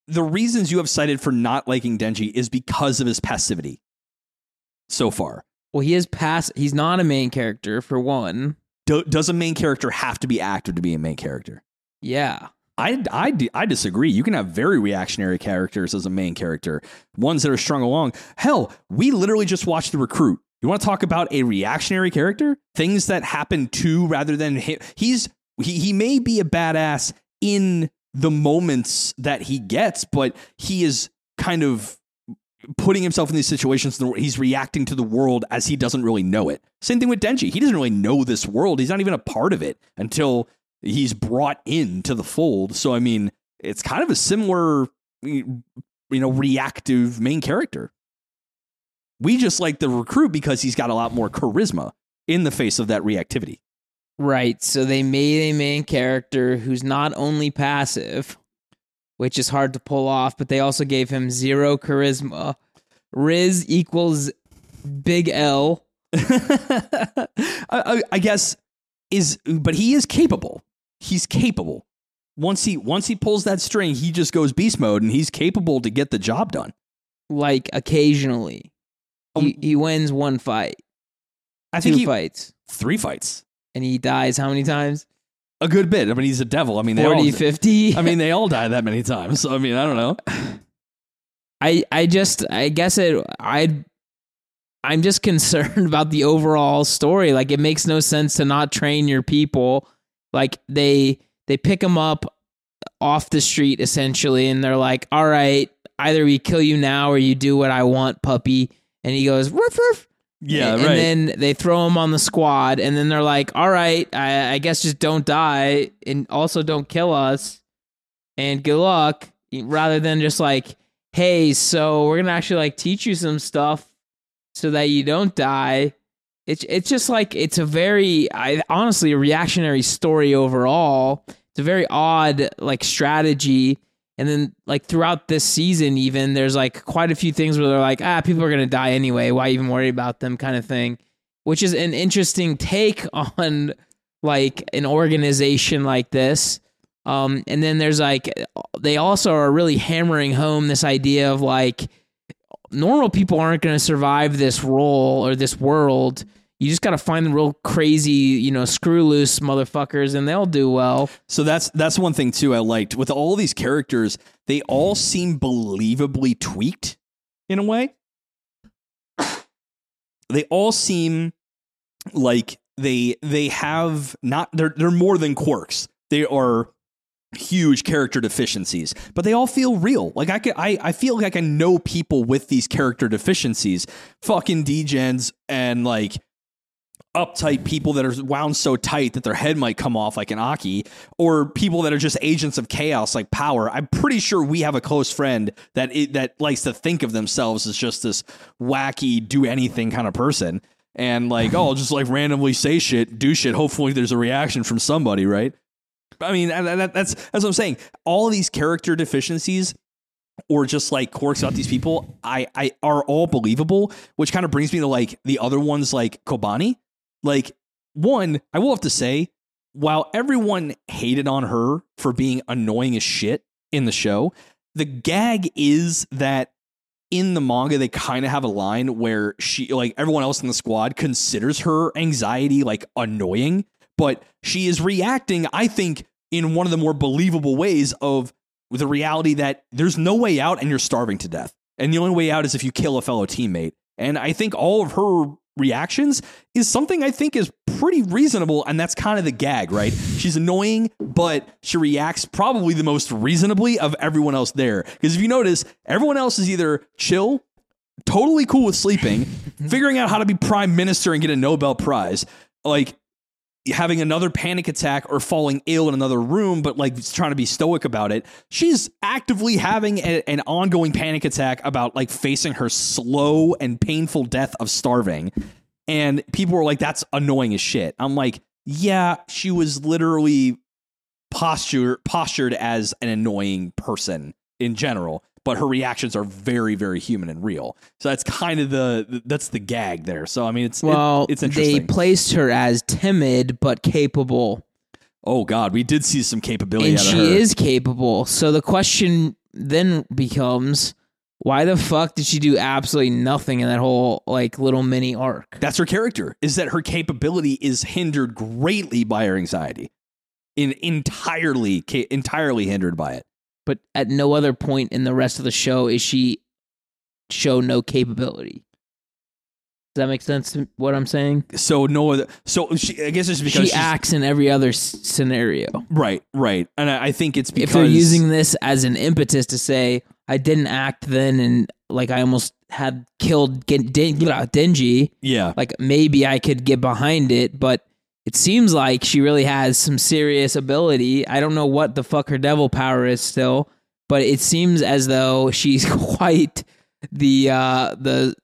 the reasons you have cited for not liking Denji is because of his passivity. So far, Well, he is pass. He's not a main character for one. Do, does a main character have to be active to be a main character? Yeah. I, I, I disagree. You can have very reactionary characters as a main character, ones that are strung along. Hell, we literally just watched The Recruit. You want to talk about a reactionary character? Things that happen to rather than him. He's he, he may be a badass in the moments that he gets, but he is kind of putting himself in these situations. He's reacting to the world as he doesn't really know it. Same thing with Denji. He doesn't really know this world. He's not even a part of it until he's brought into the fold. So I mean, it's kind of a similar, you know, reactive main character. We just like the recruit because he's got a lot more charisma in the face of that reactivity. Right. So they made a main character who's not only passive, which is hard to pull off, but they also gave him zero charisma. Riz equals big L. I, I, I guess is, but he is capable. He's capable. Once he once he pulls that string, he just goes beast mode, and he's capable to get the job done. Like occasionally, he, Um, he wins one fight, I two think he fights, three fights, and he dies how many times? a good bit. I mean, he's a devil. I mean, they 40, all, 50? I mean, they all die that many times. So I mean, I don't know. I I just I guess it I I'm just concerned about the overall story. Like it makes no sense to not train your people. Like they they pick them up off the street essentially and they're like, "All right, either we kill you now or you do what I want, puppy." And he goes, "Ruff ruff." Yeah, and, right. And then they throw him on the squad and then they're like, "All right, I, I guess just don't die and also don't kill us." And good luck rather than just like hey, so we're gonna actually like teach you some stuff so that you don't die. It's it's just like it's a very I honestly a reactionary story overall. It's a very odd like strategy. And then like throughout this season, even there's like quite a few things where they're like, ah, people are gonna die anyway. Why even worry about them? Kind of thing. Which is an interesting take on like an organization like this. Um, and then there's like they also are really hammering home this idea of like normal people aren't going to survive this role or this world. You just got to find the real crazy, you know, screw loose motherfuckers, and they'll do well. So that's that's one thing too I liked with all these characters. They all seem believably tweaked in a way. They all seem like they they have not they're they're more than quirks. They are huge character deficiencies, but they all feel real. Like I can, I, I feel like I know people with these character deficiencies, fucking degens and like uptight people that are wound so tight that their head might come off like an Aki, or people that are just agents of chaos like Power. I'm pretty sure we have a close friend that it, that likes to think of themselves as just this wacky, do anything kind of person. And like, oh, just like randomly say shit, do shit. Hopefully, there's a reaction from somebody, right? I mean, that, that- that's that's what I'm saying. All these character deficiencies or just like quirks about these people, I, I are all believable, which kind of brings me to like the other ones like Kobeni. Like one, I will have to say, while everyone hated on her for being annoying as shit in the show, the gag is that in the manga they kind of have a line where she like everyone else in the squad considers her anxiety like annoying, but she is reacting, I think, in one of the more believable ways of the reality that there's no way out and you're starving to death. And the only way out is if you kill a fellow teammate. And I think all of her reactions is something I think is pretty reasonable. And that's kind of the gag, right? She's annoying, but she reacts probably the most reasonably of everyone else there. Because if you notice, everyone else is either chill, totally cool with sleeping, figuring out how to be prime minister and get a Nobel Prize. Like, having another panic attack or falling ill in another room, but like trying to be stoic about it. She's actively having a- an ongoing panic attack about like facing her slow and painful death of starving. And people were like, that's annoying as shit. I'm like, yeah, she was literally posture postured as an annoying person in general but her reactions are very very human and real so that's kind of the that's the gag there so i mean it's it- Well, it's they placed her as timid but capable, Oh God, we did see some capability and out of she her. is capable. So the question then becomes, why the fuck did she do absolutely nothing in that whole like little mini arc? That's her character. Is that her capability is hindered greatly by her anxiety, in entirely ca- entirely hindered by it. But at no other point in the rest of the show is she show no capability. Does that make sense? What I'm saying? So no other. So she, I guess it's because she acts in every other s- scenario. right, right, and I, I think it's because if they're using this as an impetus to say I didn't act then and like I almost had killed Gen- Den- Denji, yeah, like maybe I could get behind it, but it seems like she really has some serious ability. I don't know what the fuck her devil power is still, but it seems as though she's quite the uh the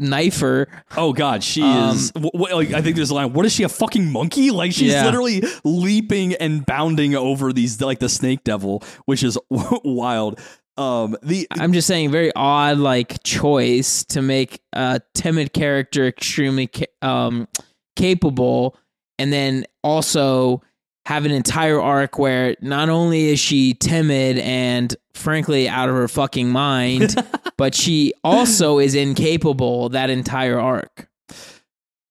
knifer. Oh God, she Um, is. wh- wh- like, I think there's a line. What is she? A fucking monkey? Like she's Yeah. literally leaping and bounding over these like the snake devil, which is wild. Um, the I'm just saying very odd like choice to make a timid character extremely ca- um capable and then also have an entire arc where not only is she timid and frankly out of her fucking mind, but she also is incapable that entire arc.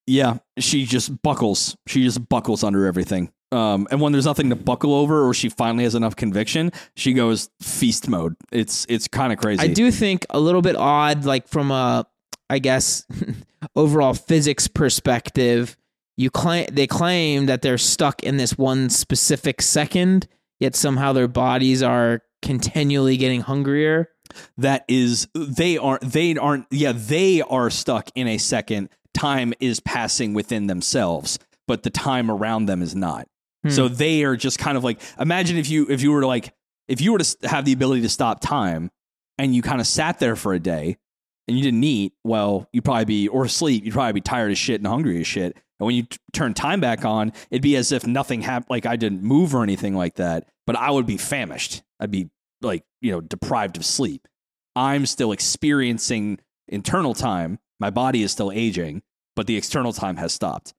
Yeah, she just buckles. She just buckles under everything. Um, and when there's nothing to buckle over, or she finally has enough conviction, she goes feast mode. It's it's kind of crazy. I do think a little bit odd, like from a, I guess, overall physics perspective. You claim they claim that they're stuck in this one specific second, yet somehow their bodies are continually getting hungrier. that is they aren't they aren't yeah they are stuck in a second. Time is passing within themselves, but the time around them is not. Hmm. So they are just kind of like imagine if you if you were to like if you were to have the ability to stop time and you kind of sat there for a day and you didn't eat, well, you'd probably be or sleep, you'd probably be tired as shit and hungry as shit. And when you t- turn time back on, it'd be as if nothing happened, like I didn't move or anything like that. But I would be famished. I'd be like you know deprived of sleep. I'm still experiencing internal time. My body is still aging, but the external time has stopped.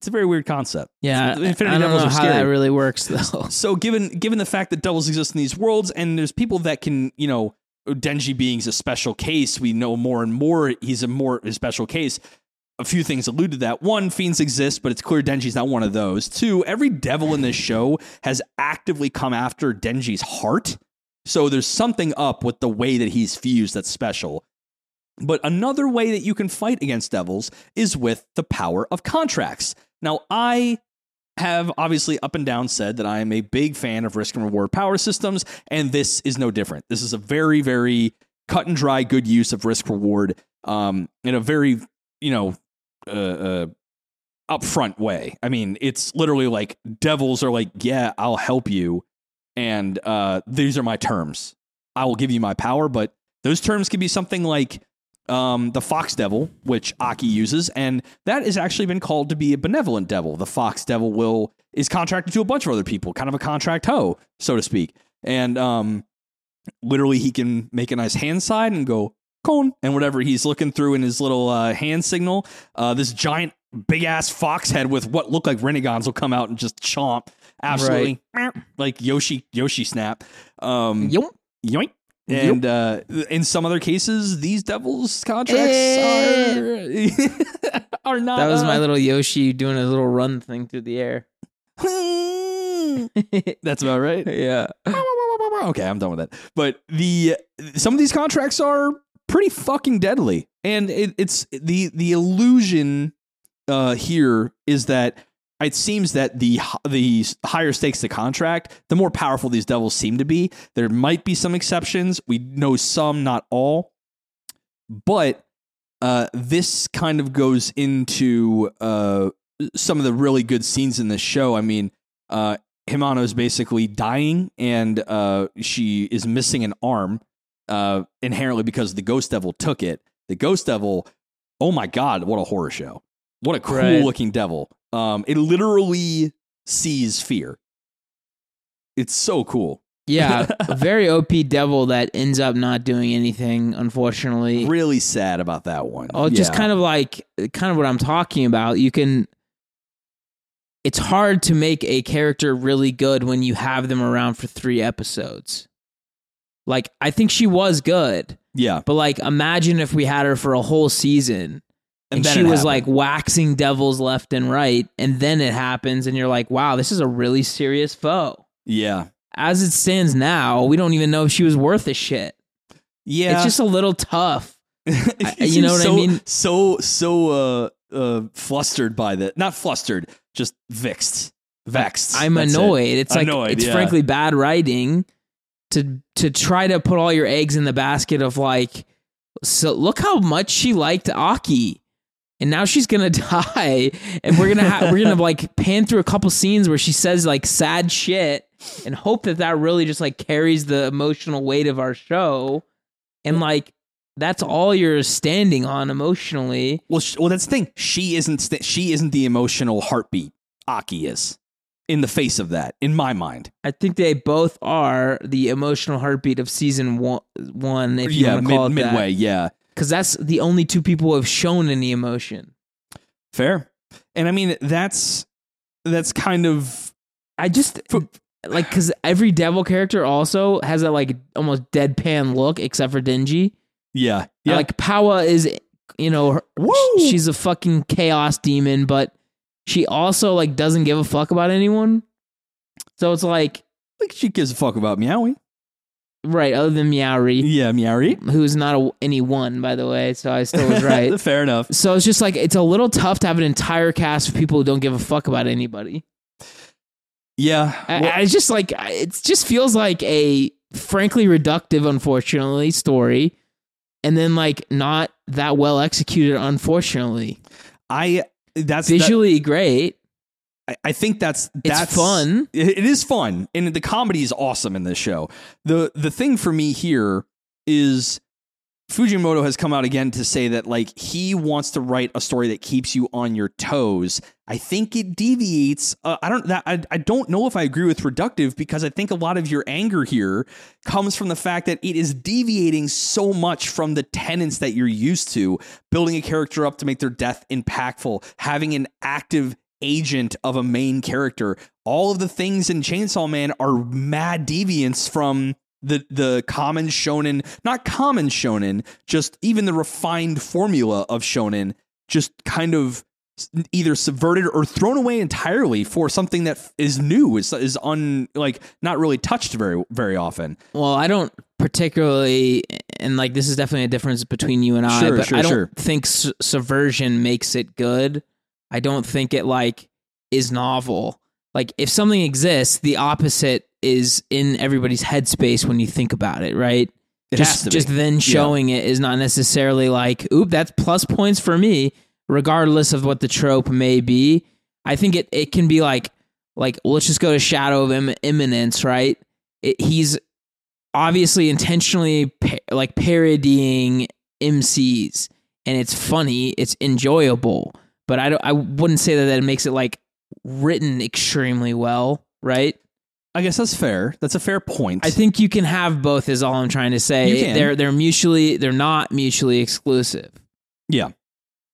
It's a very weird concept. Yeah, So Infinity I don't Devils know are how scary. that really works though. So given given the fact that devils exist in these worlds and there's people that can, you know, Denji being's a special case, we know more and more he's a more a special case. A few things allude to that. One, fiends exist, but it's clear Denji's not one of those. Two, every devil in this show has actively come after Denji's heart. So there's something up with the way that he's fused that's special. But another way that you can fight against devils is with the power of contracts. Now, I have obviously up and down said that I am a big fan of risk and reward power systems, and this is no different. This is a very, very cut and dry good use of risk reward um, in a very, you know, uh, uh, upfront way. I mean, it's literally like devils are like, yeah, I'll help you, and uh, these are my terms. I will give you my power, but those terms can be something like um, the fox devil, which Aki uses, and that has actually been called to be a benevolent devil. The fox devil will is contracted to a bunch of other people, kind of a contract hoe, so to speak. And um, literally, he can make a nice hand sign and go cone, and whatever he's looking through in his little uh, hand signal, uh, this giant big ass fox head with what look like renegons will come out and just chomp. Absolutely, like Yoshi Yoshi snap. Um, yoink. Yep. And uh, in some other cases, these devils contracts are are not. That was my uh, little Yoshi doing a little run thing through the air. That's about right. yeah. Okay, I'm done with that. But the some of these contracts are pretty fucking deadly, and it, it's the the illusion uh, here is that it seems that the the higher stakes the contract, the more powerful these devils seem to be. There might be some exceptions. We know some, not all, but uh, this kind of goes into uh, some of the really good scenes in this show. I mean, uh, Himeno is basically dying, and uh, she is missing an arm uh, inherently because the Ghost Devil took it. The Ghost Devil, oh my god, what a horror show! What a cool Right. looking devil. Um, it literally sees fear. It's so cool. Yeah. a very OP devil that ends up not doing anything, unfortunately. Really sad about that one. Oh, just Yeah. kind of like kind of what I'm talking about. You can it's hard to make a character really good when you have them around for 3 episodes. Like I think she was good, yeah. but like imagine if we had her for a whole season and, then she was happened. like waxing devils left and right and then it happens and you're like, "Wow, this is a really serious foe." yeah, As it stands now, we don't even know if she was worth a shit. yeah. It's just a little tough. I- you know what I mean? So so uh uh flustered by the not flustered, just vexed. Vexed. I'm That's it. annoyed. It's like Annoyed, it's yeah. frankly bad writing to to try to put all your eggs in the basket of like so look how much she liked Aki. And now she's gonna die, and we're gonna ha- we're gonna like pan through a couple scenes where she says like sad shit, and hope that that really just like carries the emotional weight of our show, and like that's all you're standing on emotionally. Well, sh- well, that's the thing. She isn't. St- she isn't the emotional heartbeat. Aki is. In the face of that, in my mind. I think they both are the emotional heartbeat of season one. One, if you yeah, want to call mid- it that. midway. Yeah, because that's the only two people who have shown any emotion. fair. And I mean, that's that's kind of I just like because every devil character also has that like almost deadpan look, except for Dingy. yeah, yeah. Like Pawa is, you know, her, she's a fucking chaos demon, but she also like doesn't give a fuck about anyone. So it's like like she gives a fuck about meowing. right, other than Meowry, Yeah, meowry. who's not a, any one by the way. So I still was right. fair enough. So it's just like it's a little tough to have an entire cast of people who don't give a fuck about anybody. Yeah. I, well- I just like it just feels like a frankly reductive, unfortunately, story, and then like not that well executed, unfortunately. I that's that- Visually great, I, I think that's it's fun. It, it is fun, and the comedy is awesome in this show. the The thing for me here is Fujimoto has come out again to say that like he wants to write a story that keeps you on your toes. I think it deviates. Uh, I don't that I, I don't know if I agree with reductive because I think a lot of your anger here comes from the fact that it is deviating so much from the tenets that you're used to, building a character up to make their death impactful, having an active agent of a main character. All of the things in Chainsaw Man are mad deviants from the the common shonen, not common shonen, just even the refined formula of shonen, just kind of either subverted or thrown away entirely for something that is new, is is un like not really touched very very often. Well, I don't particularly, and like this is definitely a difference between you and I, Sure, but sure, I don't sure. think su- subversion makes it good. I don't think it like is novel. Like if something exists, the opposite is in everybody's headspace when you think about it, right? It just has to be. just then showing it is not necessarily like, oop, that's plus points for me, regardless of what the trope may be. I think it it can be like like let's just go to Shadow of Im- Eminence, right? It, he's obviously intentionally like parodying MCs, and it's funny, it's enjoyable, but I don't, I wouldn't say that that makes it like written extremely well, right? I guess that's fair. That's a fair point. I think you can have both. Is all I'm trying to say. You can. They're they're mutually they're not mutually exclusive. Yeah.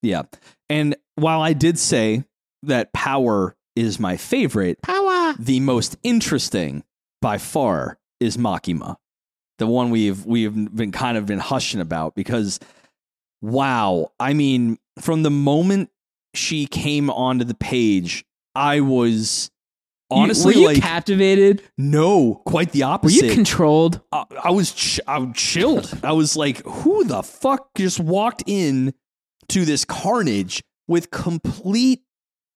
Yeah. And while I did say that Power is my favorite, Power. the most interesting by far is Makima, the one we've we've been kind of been hushing about because wow, I mean, from the moment she came onto the page, I was honestly were you like captivated? no, quite the opposite. Were you controlled? I, I was ch- I was chilled. I was like, who the fuck just walked in to this carnage with complete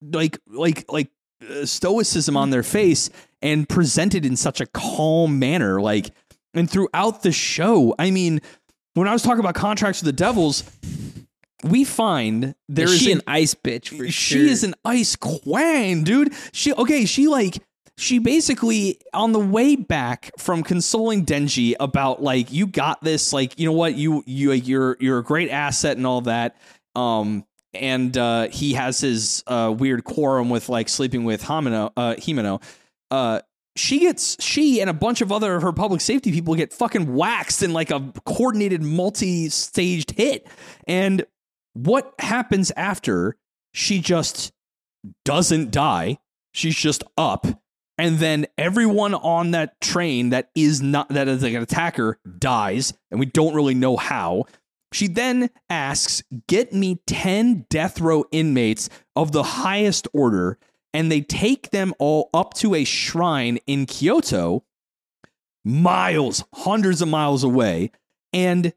like like like uh, stoicism on their face and presented in such a calm manner like and throughout the show i mean when i was talking about contracts with the devils we find there Is she an an ice bitch for she sure. is an ice queen, dude. She okay, she like she basically on the way back from consoling Denji about like you got this, like you know what you you you're you're a great asset and all that. Um, and uh, he has his uh, weird quorum with like sleeping with Hamino, uh, Himeno. Uh, she gets she and a bunch of other of her public safety people get fucking waxed in like a coordinated multi-staged hit. And what happens after she just doesn't die? She's just up. And then everyone on that train that is not that is like an attacker dies, and we don't really know how. She then asks, Get me 10 death row inmates of the highest order, and they take them all up to a shrine in Kyoto, miles, hundreds of miles away, and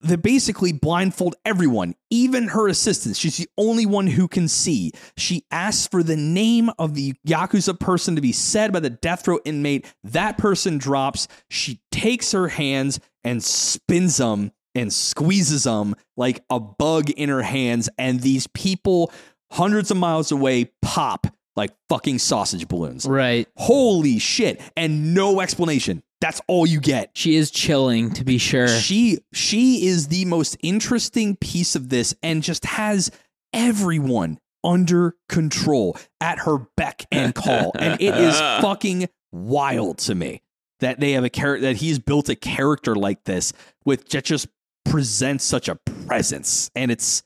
they basically blindfold everyone, even her assistants. She's the only one who can see. She asks for the name of the Yakuza person to be said by the death row inmate. That person drops. She takes her hands and spins them and squeezes them like a bug in her hands. And these people, hundreds of miles away, pop like fucking sausage balloons. right. Holy shit. And no explanation. That's all you get. She is chilling to be sure. She she is the most interesting piece of this and just has everyone under control at her beck and call. and it is fucking wild to me that they have a character that he's built a character like this with that just presents such a presence. And it's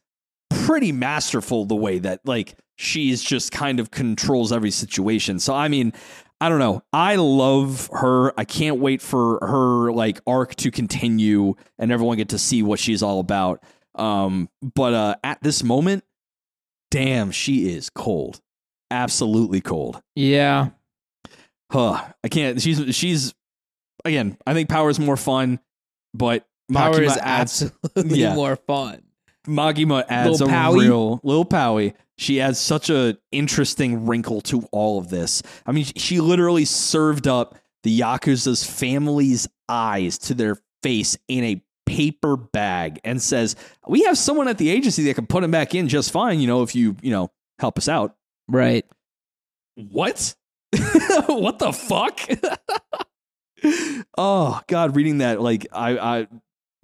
pretty masterful the way that like she's just kind of controls every situation. So I mean, I don't know. I love her. I can't wait for her like arc to continue and everyone get to see what she's all about. Um, but uh, at this moment, damn, she is cold. Absolutely cold. yeah. Huh. I can't. She's she's again. I think Power is more fun, but Power Makima is adds absolutely yeah. more fun. Makima adds Lil a Powie? real Lil Powie. She adds such a interesting wrinkle to all of this. I mean, she literally served up the Yakuza's family's eyes to their face in a paper bag and says, "We have someone at the agency that can put them back in just fine. You know, if you you know help us out." Right. What? what the fuck? oh God, reading that like I I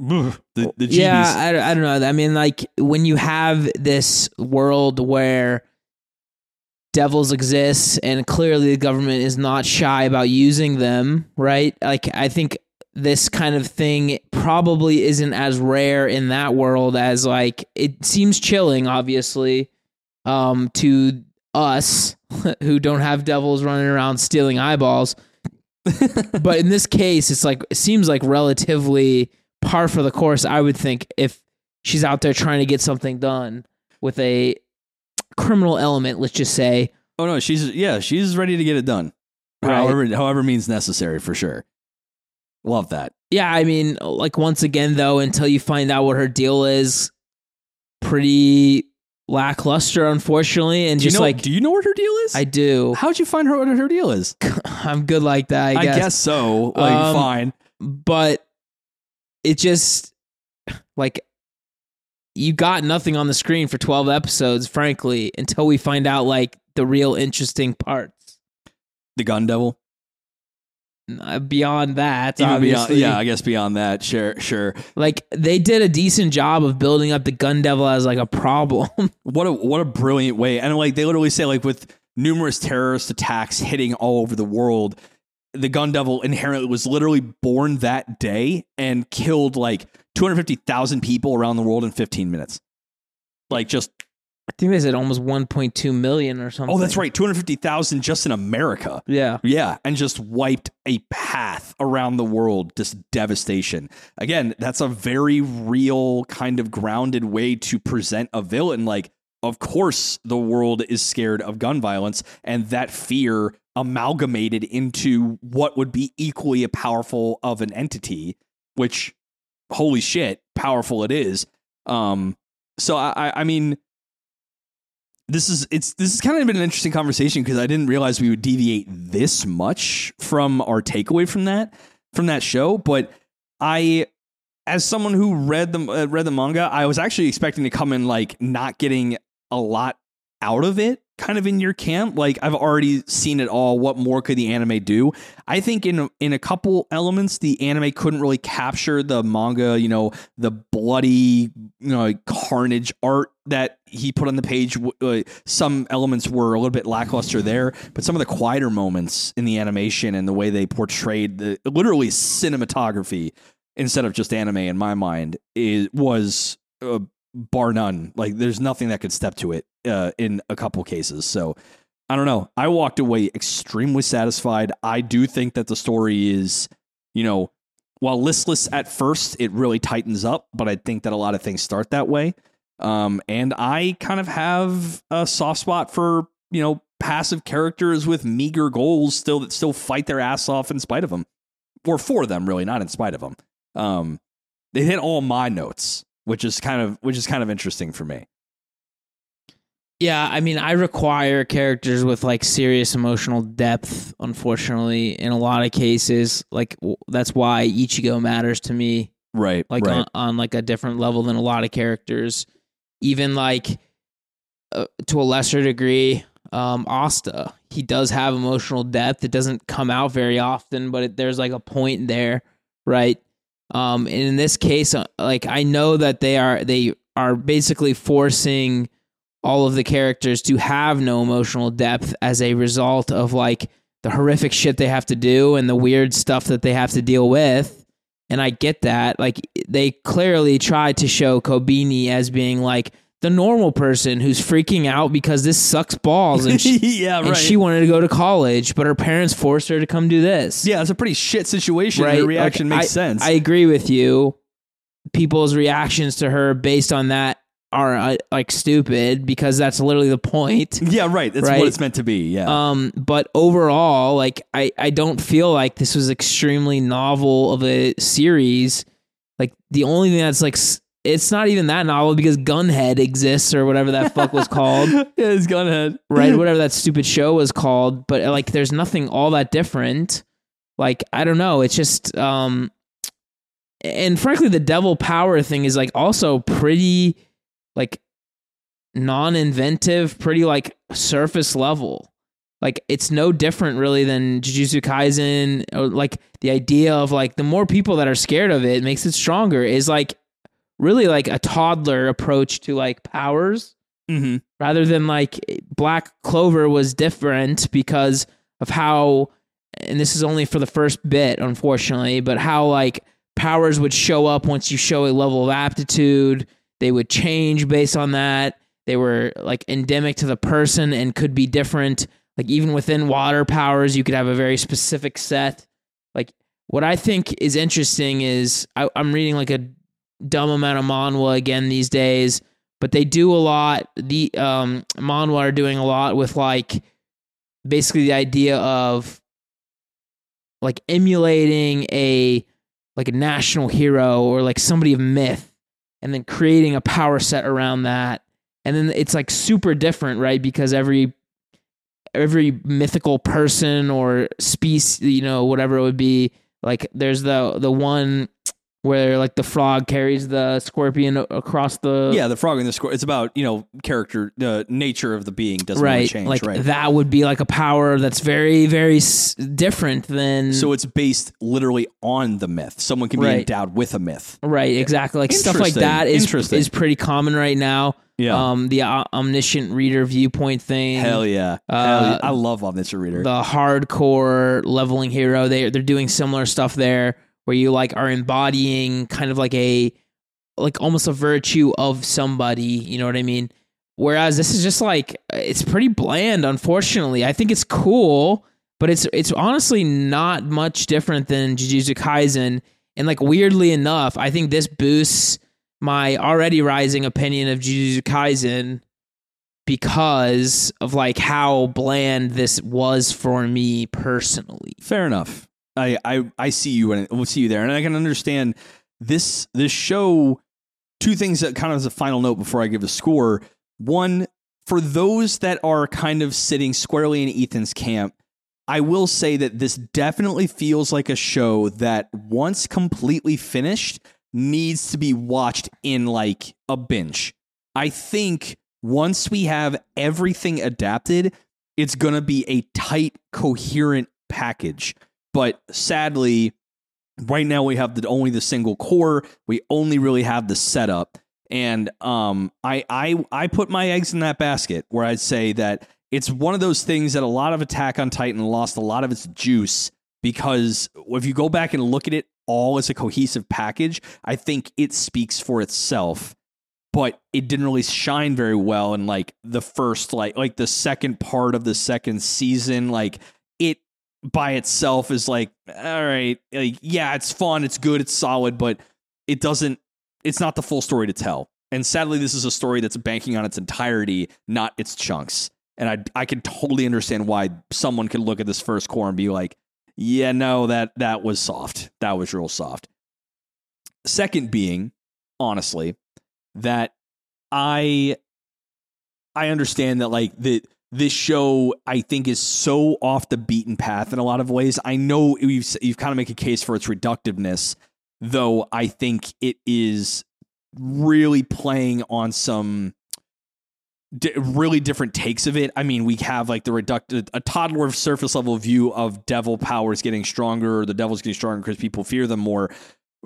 the the Yeah, I, I don't know. I mean, like when you have this world where devils exist and clearly the government is not shy about using them, right? Like, I think this kind of thing probably isn't as rare in that world as like it seems chilling, obviously, um, to us who don't have devils running around stealing eyeballs. but in this case, it's like it seems like relatively par for the course. I would think if she's out there trying to get something done with a criminal element, let's just say. Oh no, she's yeah, she's ready to get it done. Right. However, however means necessary for sure. Love that. Yeah, I mean, like once again though, until you find out what her deal is, pretty lackluster, unfortunately, and Do you just know, like do you know what her deal is? I do. How'd you find her what her deal is? I'm good like that. I guess. so. Like Um, fine. but it just like you got nothing on the screen for 12 episodes frankly until we find out like the real interesting parts The gun devil. Uh, beyond that Even beyond, yeah, I guess beyond that, sure, sure. like they did a decent job of building up the gun devil as like a problem What a what a brilliant way. And like they literally say, like with numerous terrorist attacks hitting all over the world, the gun devil inherently was literally born that day and killed like 250,000 people around the world in 15 minutes. Like just I think they said almost 1.2 million or something. Oh, that's right, two hundred fifty thousand just in America. Yeah. Yeah, and just wiped a path around the world. Just devastation. Again, that's a very real kind of grounded way to present a villain. Like, of course, the world is scared of gun violence, and that fear amalgamated into what would be equally a powerful of an entity. Which, holy shit, powerful it is. Um, so I, I, mean this is it's this is kind of been an interesting conversation because I didn't realize we would deviate this much from our takeaway from that from that show. But I, as someone who read the uh, read the manga, I was actually expecting to come in like not getting a lot out of it kind of in your camp. Like i've already seen it all. What more could the anime do? I think in in a couple elements the anime couldn't really capture the manga you know the bloody you know carnage art that he put on the page. Uh, some elements were a little bit lackluster there but some of the quieter moments in the animation and the way they portrayed the literally cinematography instead of just anime in my mind it was uh, bar none. Like there's nothing that could step to it uh, in a couple cases. So i don't know. I walked away extremely satisfied. I do think that the story is you know while listless at first it really tightens up but i think that a lot of things start that way. Um, and i kind of have a soft spot for you know passive characters with meager goals still that still fight their ass off in spite of them or for them really not in spite of them um, they hit all my notes which is kind of which is kind of interesting for me Yeah, I mean, I require characters with like serious emotional depth. Unfortunately, in a lot of cases, like w- that's why Ichigo matters to me. right Like right on, on like a different level than a lot of characters. Even like uh, to a lesser degree, um, Asta. He does have emotional depth. It doesn't come out very often, but it, there's like a point there, right? Um, and in this case, uh, like I know that they are they are basically forcing all of the characters to have no emotional depth as a result of like the horrific shit they have to do and the weird stuff that they have to deal with. And I get that. Like they clearly tried to show Kobeni as being like the normal person who's freaking out because this sucks balls and she, yeah and she wanted to go to college, but her parents forced her to come do this. yeah it's a pretty shit situation right. the reaction Like, makes I- sense I agree with you. People's reactions to her based on that are uh, like stupid because that's literally the point. yeah right that's Right. what it's meant to be yeah Um, but overall, like I, I don't feel like this was extremely novel of a series. Like the only thing that's like s- it's not even that novel because Gunhead exists or whatever that fuck was called, yeah it's gone ahead right? Whatever that stupid show was called. But like, there's nothing all that different. Like I don't know. It's just um, and frankly, the devil power thing is like also pretty like non-inventive, pretty like surface level. Like it's no different really than Jujutsu Kaisen. Or like the idea of like the more people that are scared of it makes it stronger is like really like a toddler approach to like powers mm-hmm. rather than like Black Clover was different because of how, and this is only for the first bit, unfortunately, but how like powers would show up once you show a level of aptitude. They would change based on that. They were like endemic to the person and could be different. Like even within water powers, you could have a very specific set. Like what I think is interesting is I, I'm reading like a dumb amount of manhwa again these days but they do a lot. The um manhwa are doing a lot with like basically the idea of like emulating a like a national hero or like somebody of myth and then creating a power set around that. And then it's like super different right? Because every every mythical person or species you know whatever it would be like there's the the one where like the frog carries the scorpion across the yeah the frog and the scorpion it's about you know character the nature of the being doesn't really change like right. that would be like a power that's very very s- different than so it's based literally on the myth. Someone can be Right. endowed with a myth. Right exactly like stuff like that is is pretty common right now. Yeah. Um the uh, omniscient reader viewpoint thing. Hell yeah. Uh, hell yeah. i love omniscient reader. the hardcore leveling hero they they're doing similar stuff there where you like are embodying kind of like a like almost a virtue of somebody you know what i mean Whereas this is just like it's pretty bland. Unfortunately, I think it's cool, but it's it's honestly not much different than Jujutsu Kaisen. And like weirdly enough, I think this boosts my already rising opinion of Jujutsu Kaisen because of like how bland this was for me personally. Fair enough. I I, I see you and we'll see you there, and I can understand this this show. Two things that kind of as a final note before I give a score. One, for those that are kind of sitting squarely in Ethan's camp, I will say that this definitely feels like a show that once completely finished needs to be watched in like a binge. I think once we have everything adapted, it's going to be a tight, coherent package. But sadly, right now we have the only the single core. We only really have the setup. And um, I I I put my eggs in that basket where I'd say that it's one of those things that a lot of Attack on Titan lost a lot of its juice because if you go back and look at it all as a cohesive package, I think it speaks for itself. But it didn't really shine very well in like the first like like the second part of the second season. Like by itself is like all right, like yeah, it's fun, it's good, it's solid, but it doesn't it's not the full story to tell. And sadly, this is a story that's banking on its entirety, not its chunks. And I I can totally understand why someone could look at this first core and be like, yeah, no, that that was soft. That was real soft. Second being, honestly, that I I understand that like the this show I think is so off the beaten path in a lot of ways. I know you've you've kind of make a case for its reductiveness, though I think it is really playing on some really different takes of it. I mean, we have like the reducted a toddler surface level view of devil powers getting stronger, or the devil's getting stronger because people fear them more.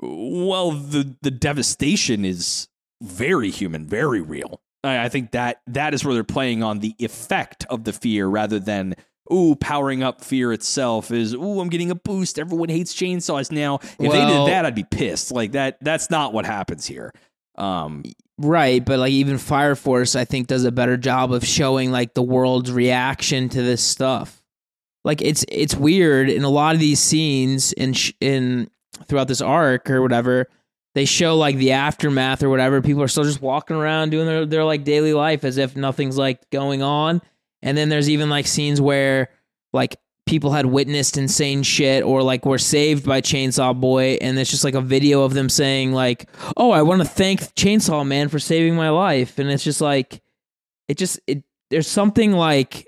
Well, the the devastation is very human, very real. I, I think that that is where they're playing on the effect of the fear rather than ooh powering up fear itself is ooh I'm getting a boost. Everyone hates chainsaws now. If they did that, I'd be pissed. Like that. That's not what happens here. Um, Right, but like even Fire Force, I think does a better job of showing like the world's reaction to this stuff. Like it's it's weird in a lot of these scenes in sh- in throughout this arc or whatever. They show like the aftermath or whatever. People are still just walking around doing their their like daily life as if nothing's like going on. And then there's even like scenes where like people had witnessed insane shit or like were saved by Chainsaw Boy and it's just like a video of them saying like, "Oh, I want to thank Chainsaw Man for saving my life." And it's just like it just it there's something like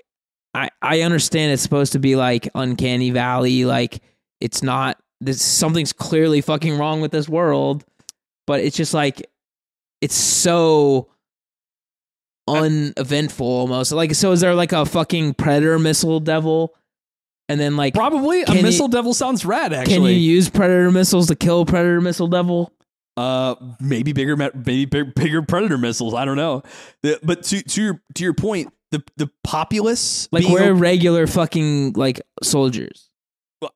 I I understand it's supposed to be like uncanny valley like it's not this something's clearly fucking wrong with this world, but it's just like it's so uneventful almost. Like so is there like a fucking predator missile devil? And then like probably a Can you- missile devil sounds rad. Actually, can you use predator missiles to kill predator missile devil? Uh, maybe bigger, maybe big, bigger predator missiles. I don't know. The, but to to your to your point, the the populace, Like we're regular fucking like soldiers.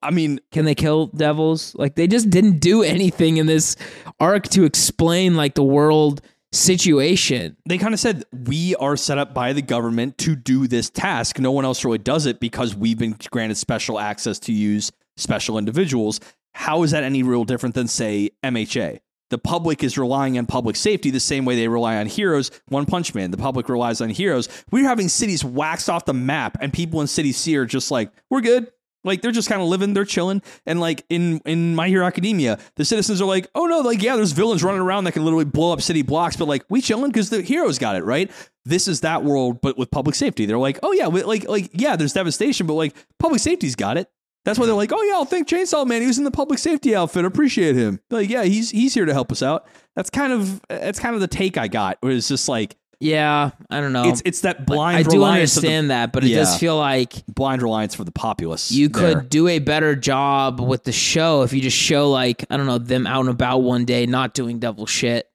I mean, Can they kill devils? Like they just didn't do anything in this arc to explain like the world situation. they kind of said we are set up by the government to do this task. No one else really does it because we've been granted special access to use special individuals. How is that any real different than say MHA? The public is relying on public safety the same way they rely on heroes. One Punch Man, the public relies on heroes. We're having cities waxed off the map, and people in City C are just like, "We're good." Like they're just kind of living, they're chilling, and like in in My Hero Academia, the citizens are like, "Oh no, like yeah, there's villains running around that can literally blow up city blocks, but like we chilling because the heroes got it right." This is that world, but with public safety. They're like, "Oh yeah, like like yeah, there's devastation, but like public safety's got it." That's why they're like, "Oh yeah, I'll thank Chainsaw Man. He was in the public safety outfit. Appreciate him." Like yeah, he's he's here to help us out. That's kind of that's kind of the take I got. Where it's just like Yeah, I don't know. it's it's that blind. I do reliance of the- understand that, but it does feel like blind reliance for the populace. you could there. do a better job with the show if you just show like I don't know them out and about one day, not doing devil shit,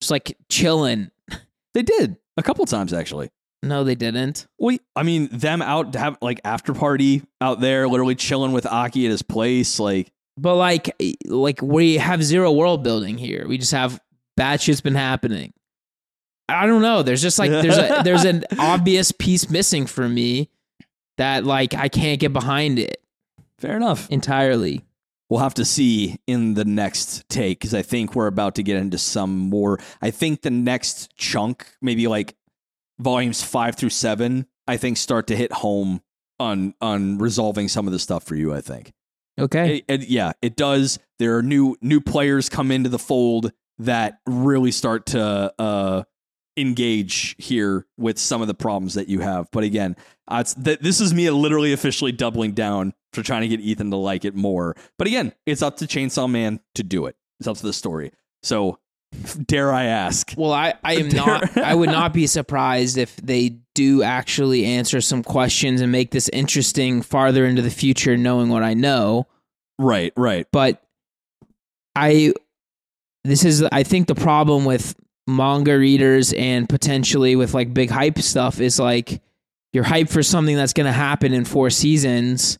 just like chilling. They did a couple times actually. No, they didn't. Well, I mean, them out to have like after party out there, literally chilling with Aki at his place. Like, But like, like we have zero world building here. We just have bad shit's been happening. I don't know. There's just like there's a there's an obvious piece missing for me that like I can't get behind it Fair enough. entirely. We'll have to see in the next take because I think we're about to get into some more. I think the next chunk, maybe like volumes five through seven, I think start to hit home on on resolving some of the stuff for you. I think. Okay. It- it- yeah, it does. There are new new players come into the fold that really start to uh, engage here with some of the problems that you have. But again, uh, it's, th- this is me literally officially doubling down for trying to get Ethan to like it more. But again, it's up to Chainsaw Man to do it. It's up to the story. So, dare I ask? Well, I, I am not. I would not be surprised if they do actually answer some questions and make this interesting farther into the future, knowing what I know. Right, right. But I, this is, I think, the problem with manga readers and potentially with like big hype stuff is like you're hyped for something that's going to happen in four seasons,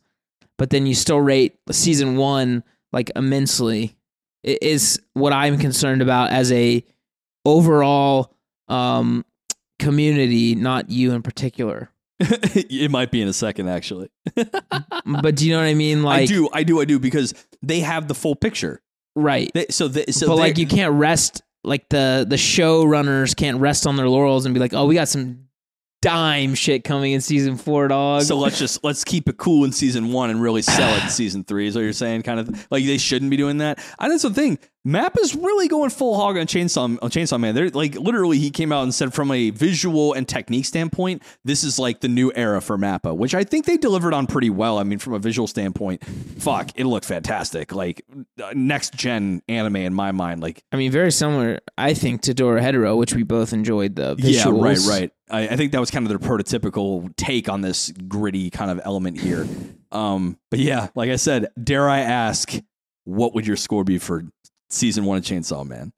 but then you still rate season one like immensely. It is what I'm concerned about as a overall um community, not you in particular. it might be in a second, actually. But do you know what I mean? Like, I do, I do, I do, because they have the full picture. right? They, so, they, so but like, you can't rest. Like the the showrunners can't rest on their laurels and be like, "Oh, we got some dime shit coming in season four, dog." So let's just let's keep it cool in season one and really sell it in season three. Is what you're saying? Kind of like they shouldn't be doing that. I that's the thing. Mappa is really going full hog on Chainsaw on Chainsaw Man. They're like literally he came out and said from a visual and technique standpoint, this is like the new era for Mappa, which I think they delivered on pretty well. I mean, from a visual standpoint, fuck, it looked fantastic. Like uh, next gen anime in my mind. Like I mean, very similar, I think, to Dorohedoro, which we both enjoyed the visuals. Yeah, right, right. I, I think that was kind of their prototypical take on this gritty kind of element here. Um, but yeah, like I said, dare I ask, what would your score be for season one of Chainsaw Man?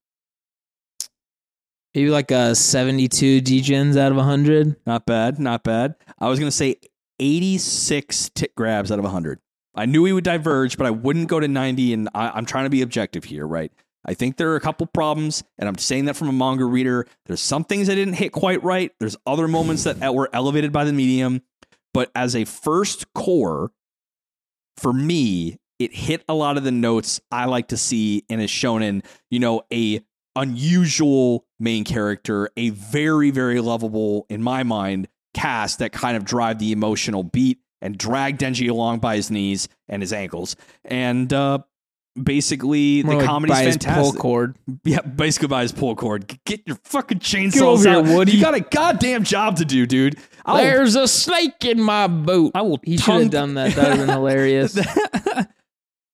Maybe like a seventy-two degens out of hundred. Not bad, not bad. I was gonna say eighty-six tit grabs out of hundred. I knew he would diverge, but I wouldn't go to ninety. And I, I'm trying to be objective here, right? I think there are a couple problems, and I'm saying that from a manga reader. There's some things I didn't hit quite right. There's other moments that were elevated by the medium, but as a first core, for me, it hit a lot of the notes I like to see in a shonen. You know, a unusual main character, a very very lovable in my mind cast that kind of drive the emotional beat and drag Denji along by his knees and his ankles, and uh, basically More the like comedy's by his pull fantastic. cord. Yeah, basically by his pull cord. Get your fucking chainsaws here, out, Woody. You got a goddamn job to do, dude. I'll- There's a snake in my boot. I will He should have done that. That would have been hilarious.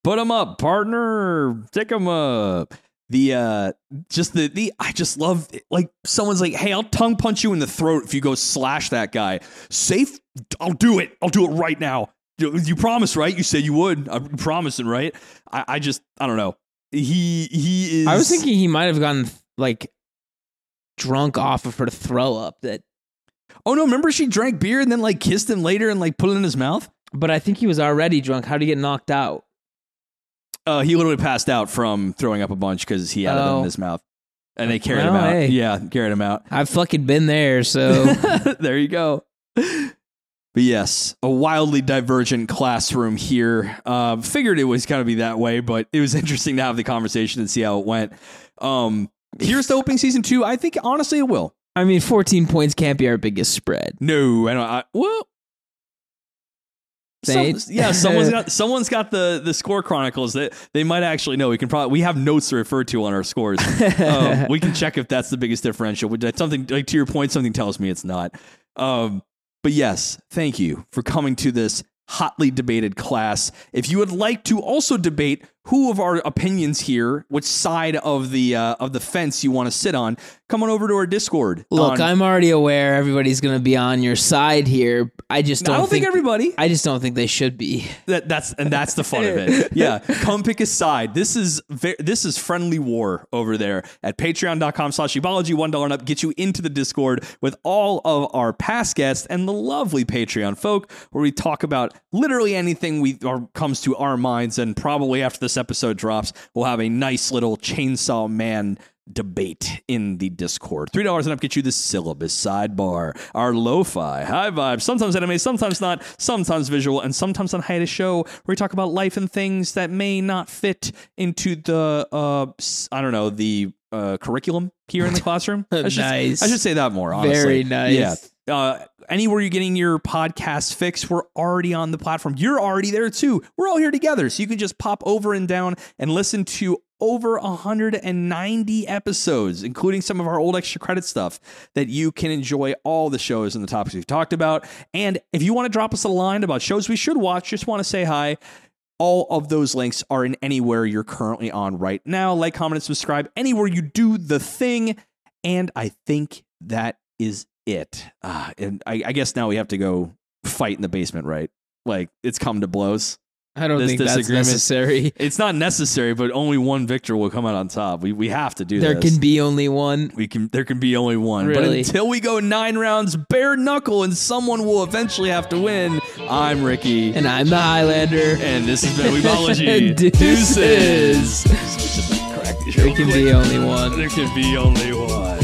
Put him up, partner. Take him up. The uh just the the I just love it. like someone's like, hey, I'll tongue punch you in the throat if you go slash that guy. Safe, I'll do it. I'll do it right now. You, you promised, right? You said you would. I'm promising, right? I, I just I don't know. He he is I was thinking he might have gotten like drunk off of her throw up. That, Oh no, remember she drank beer and then like kissed him later and like put it in his mouth? but I think he was already drunk. How would he get knocked out? Uh, he literally passed out from throwing up a bunch because he had it Oh. in his mouth, and they carried him out. hey. Yeah, carried him out. I've fucking been there. So there you go. But yes, a wildly divergent classroom here. Uh, figured it was going to be that way, but it was interesting to have the conversation and see how it went. Um, here's the opening season two. I think honestly it will. I mean, 14 points can't be our biggest spread. No, I don't. I, well. Some, yeah, someone's got someone's got the the score chronicles that they might actually know. We can probably we have notes to refer to on our scores. um, we can check if that's the biggest differential. That's something like to your point, something tells me it's not. Um, but yes, thank you for coming to this hotly debated class. If you would like to also debate who of our opinions here, which side of the uh, of the fence you want to sit on, come on over to our Discord. Look, on- I'm already aware everybody's going to be on your side here. I just I don't, don't think everybody. I just don't think they should be. That, that's and that's the fun of it. Yeah, come pick a side. This is ve- this is friendly war over there at patreon.com slash weebology. One dollar and up get you into the Discord with all of our past guests and the lovely Patreon folk, where we talk about literally anything we or comes to our minds. And probably after the episode drops, we'll have a nice little Chainsaw Man debate in the Discord. Three dollars and up get you the syllabus sidebar, our lo-fi, high vibe, sometimes anime, sometimes not, sometimes visual, and sometimes on hiatus show where we talk about life and things that may not fit into the uh I don't know the uh, curriculum here in the classroom. I should, Nice. I should say that more. Honestly. Very nice. Yeah. Uh, anywhere you're getting your podcast fix, we're already on the platform. You're already there too. We're all here together. So you can just pop over and down and listen to over 190 episodes, including some of our old extra credit stuff that you can enjoy all the shows and the topics we've talked about. And if you want to drop us a line about shows we should watch, just want to say hi. All of those links are in anywhere you're currently on right now. Like, comment, and subscribe anywhere you do the thing. And I think that is it. Uh, and I, I guess now we have to go fight in the basement, right? Like it's come to blows. I don't This think that's necessary. It's not necessary, but only one victor will come out on top. We we have to do There this. can be only one. we can there can be only one. But Really? until we go nine rounds bare knuckle and someone will eventually have to win, I'm Ricky. And I'm the Highlander. And this has been Weebology. Deuces. So just correct these There can be only one. There can be only one.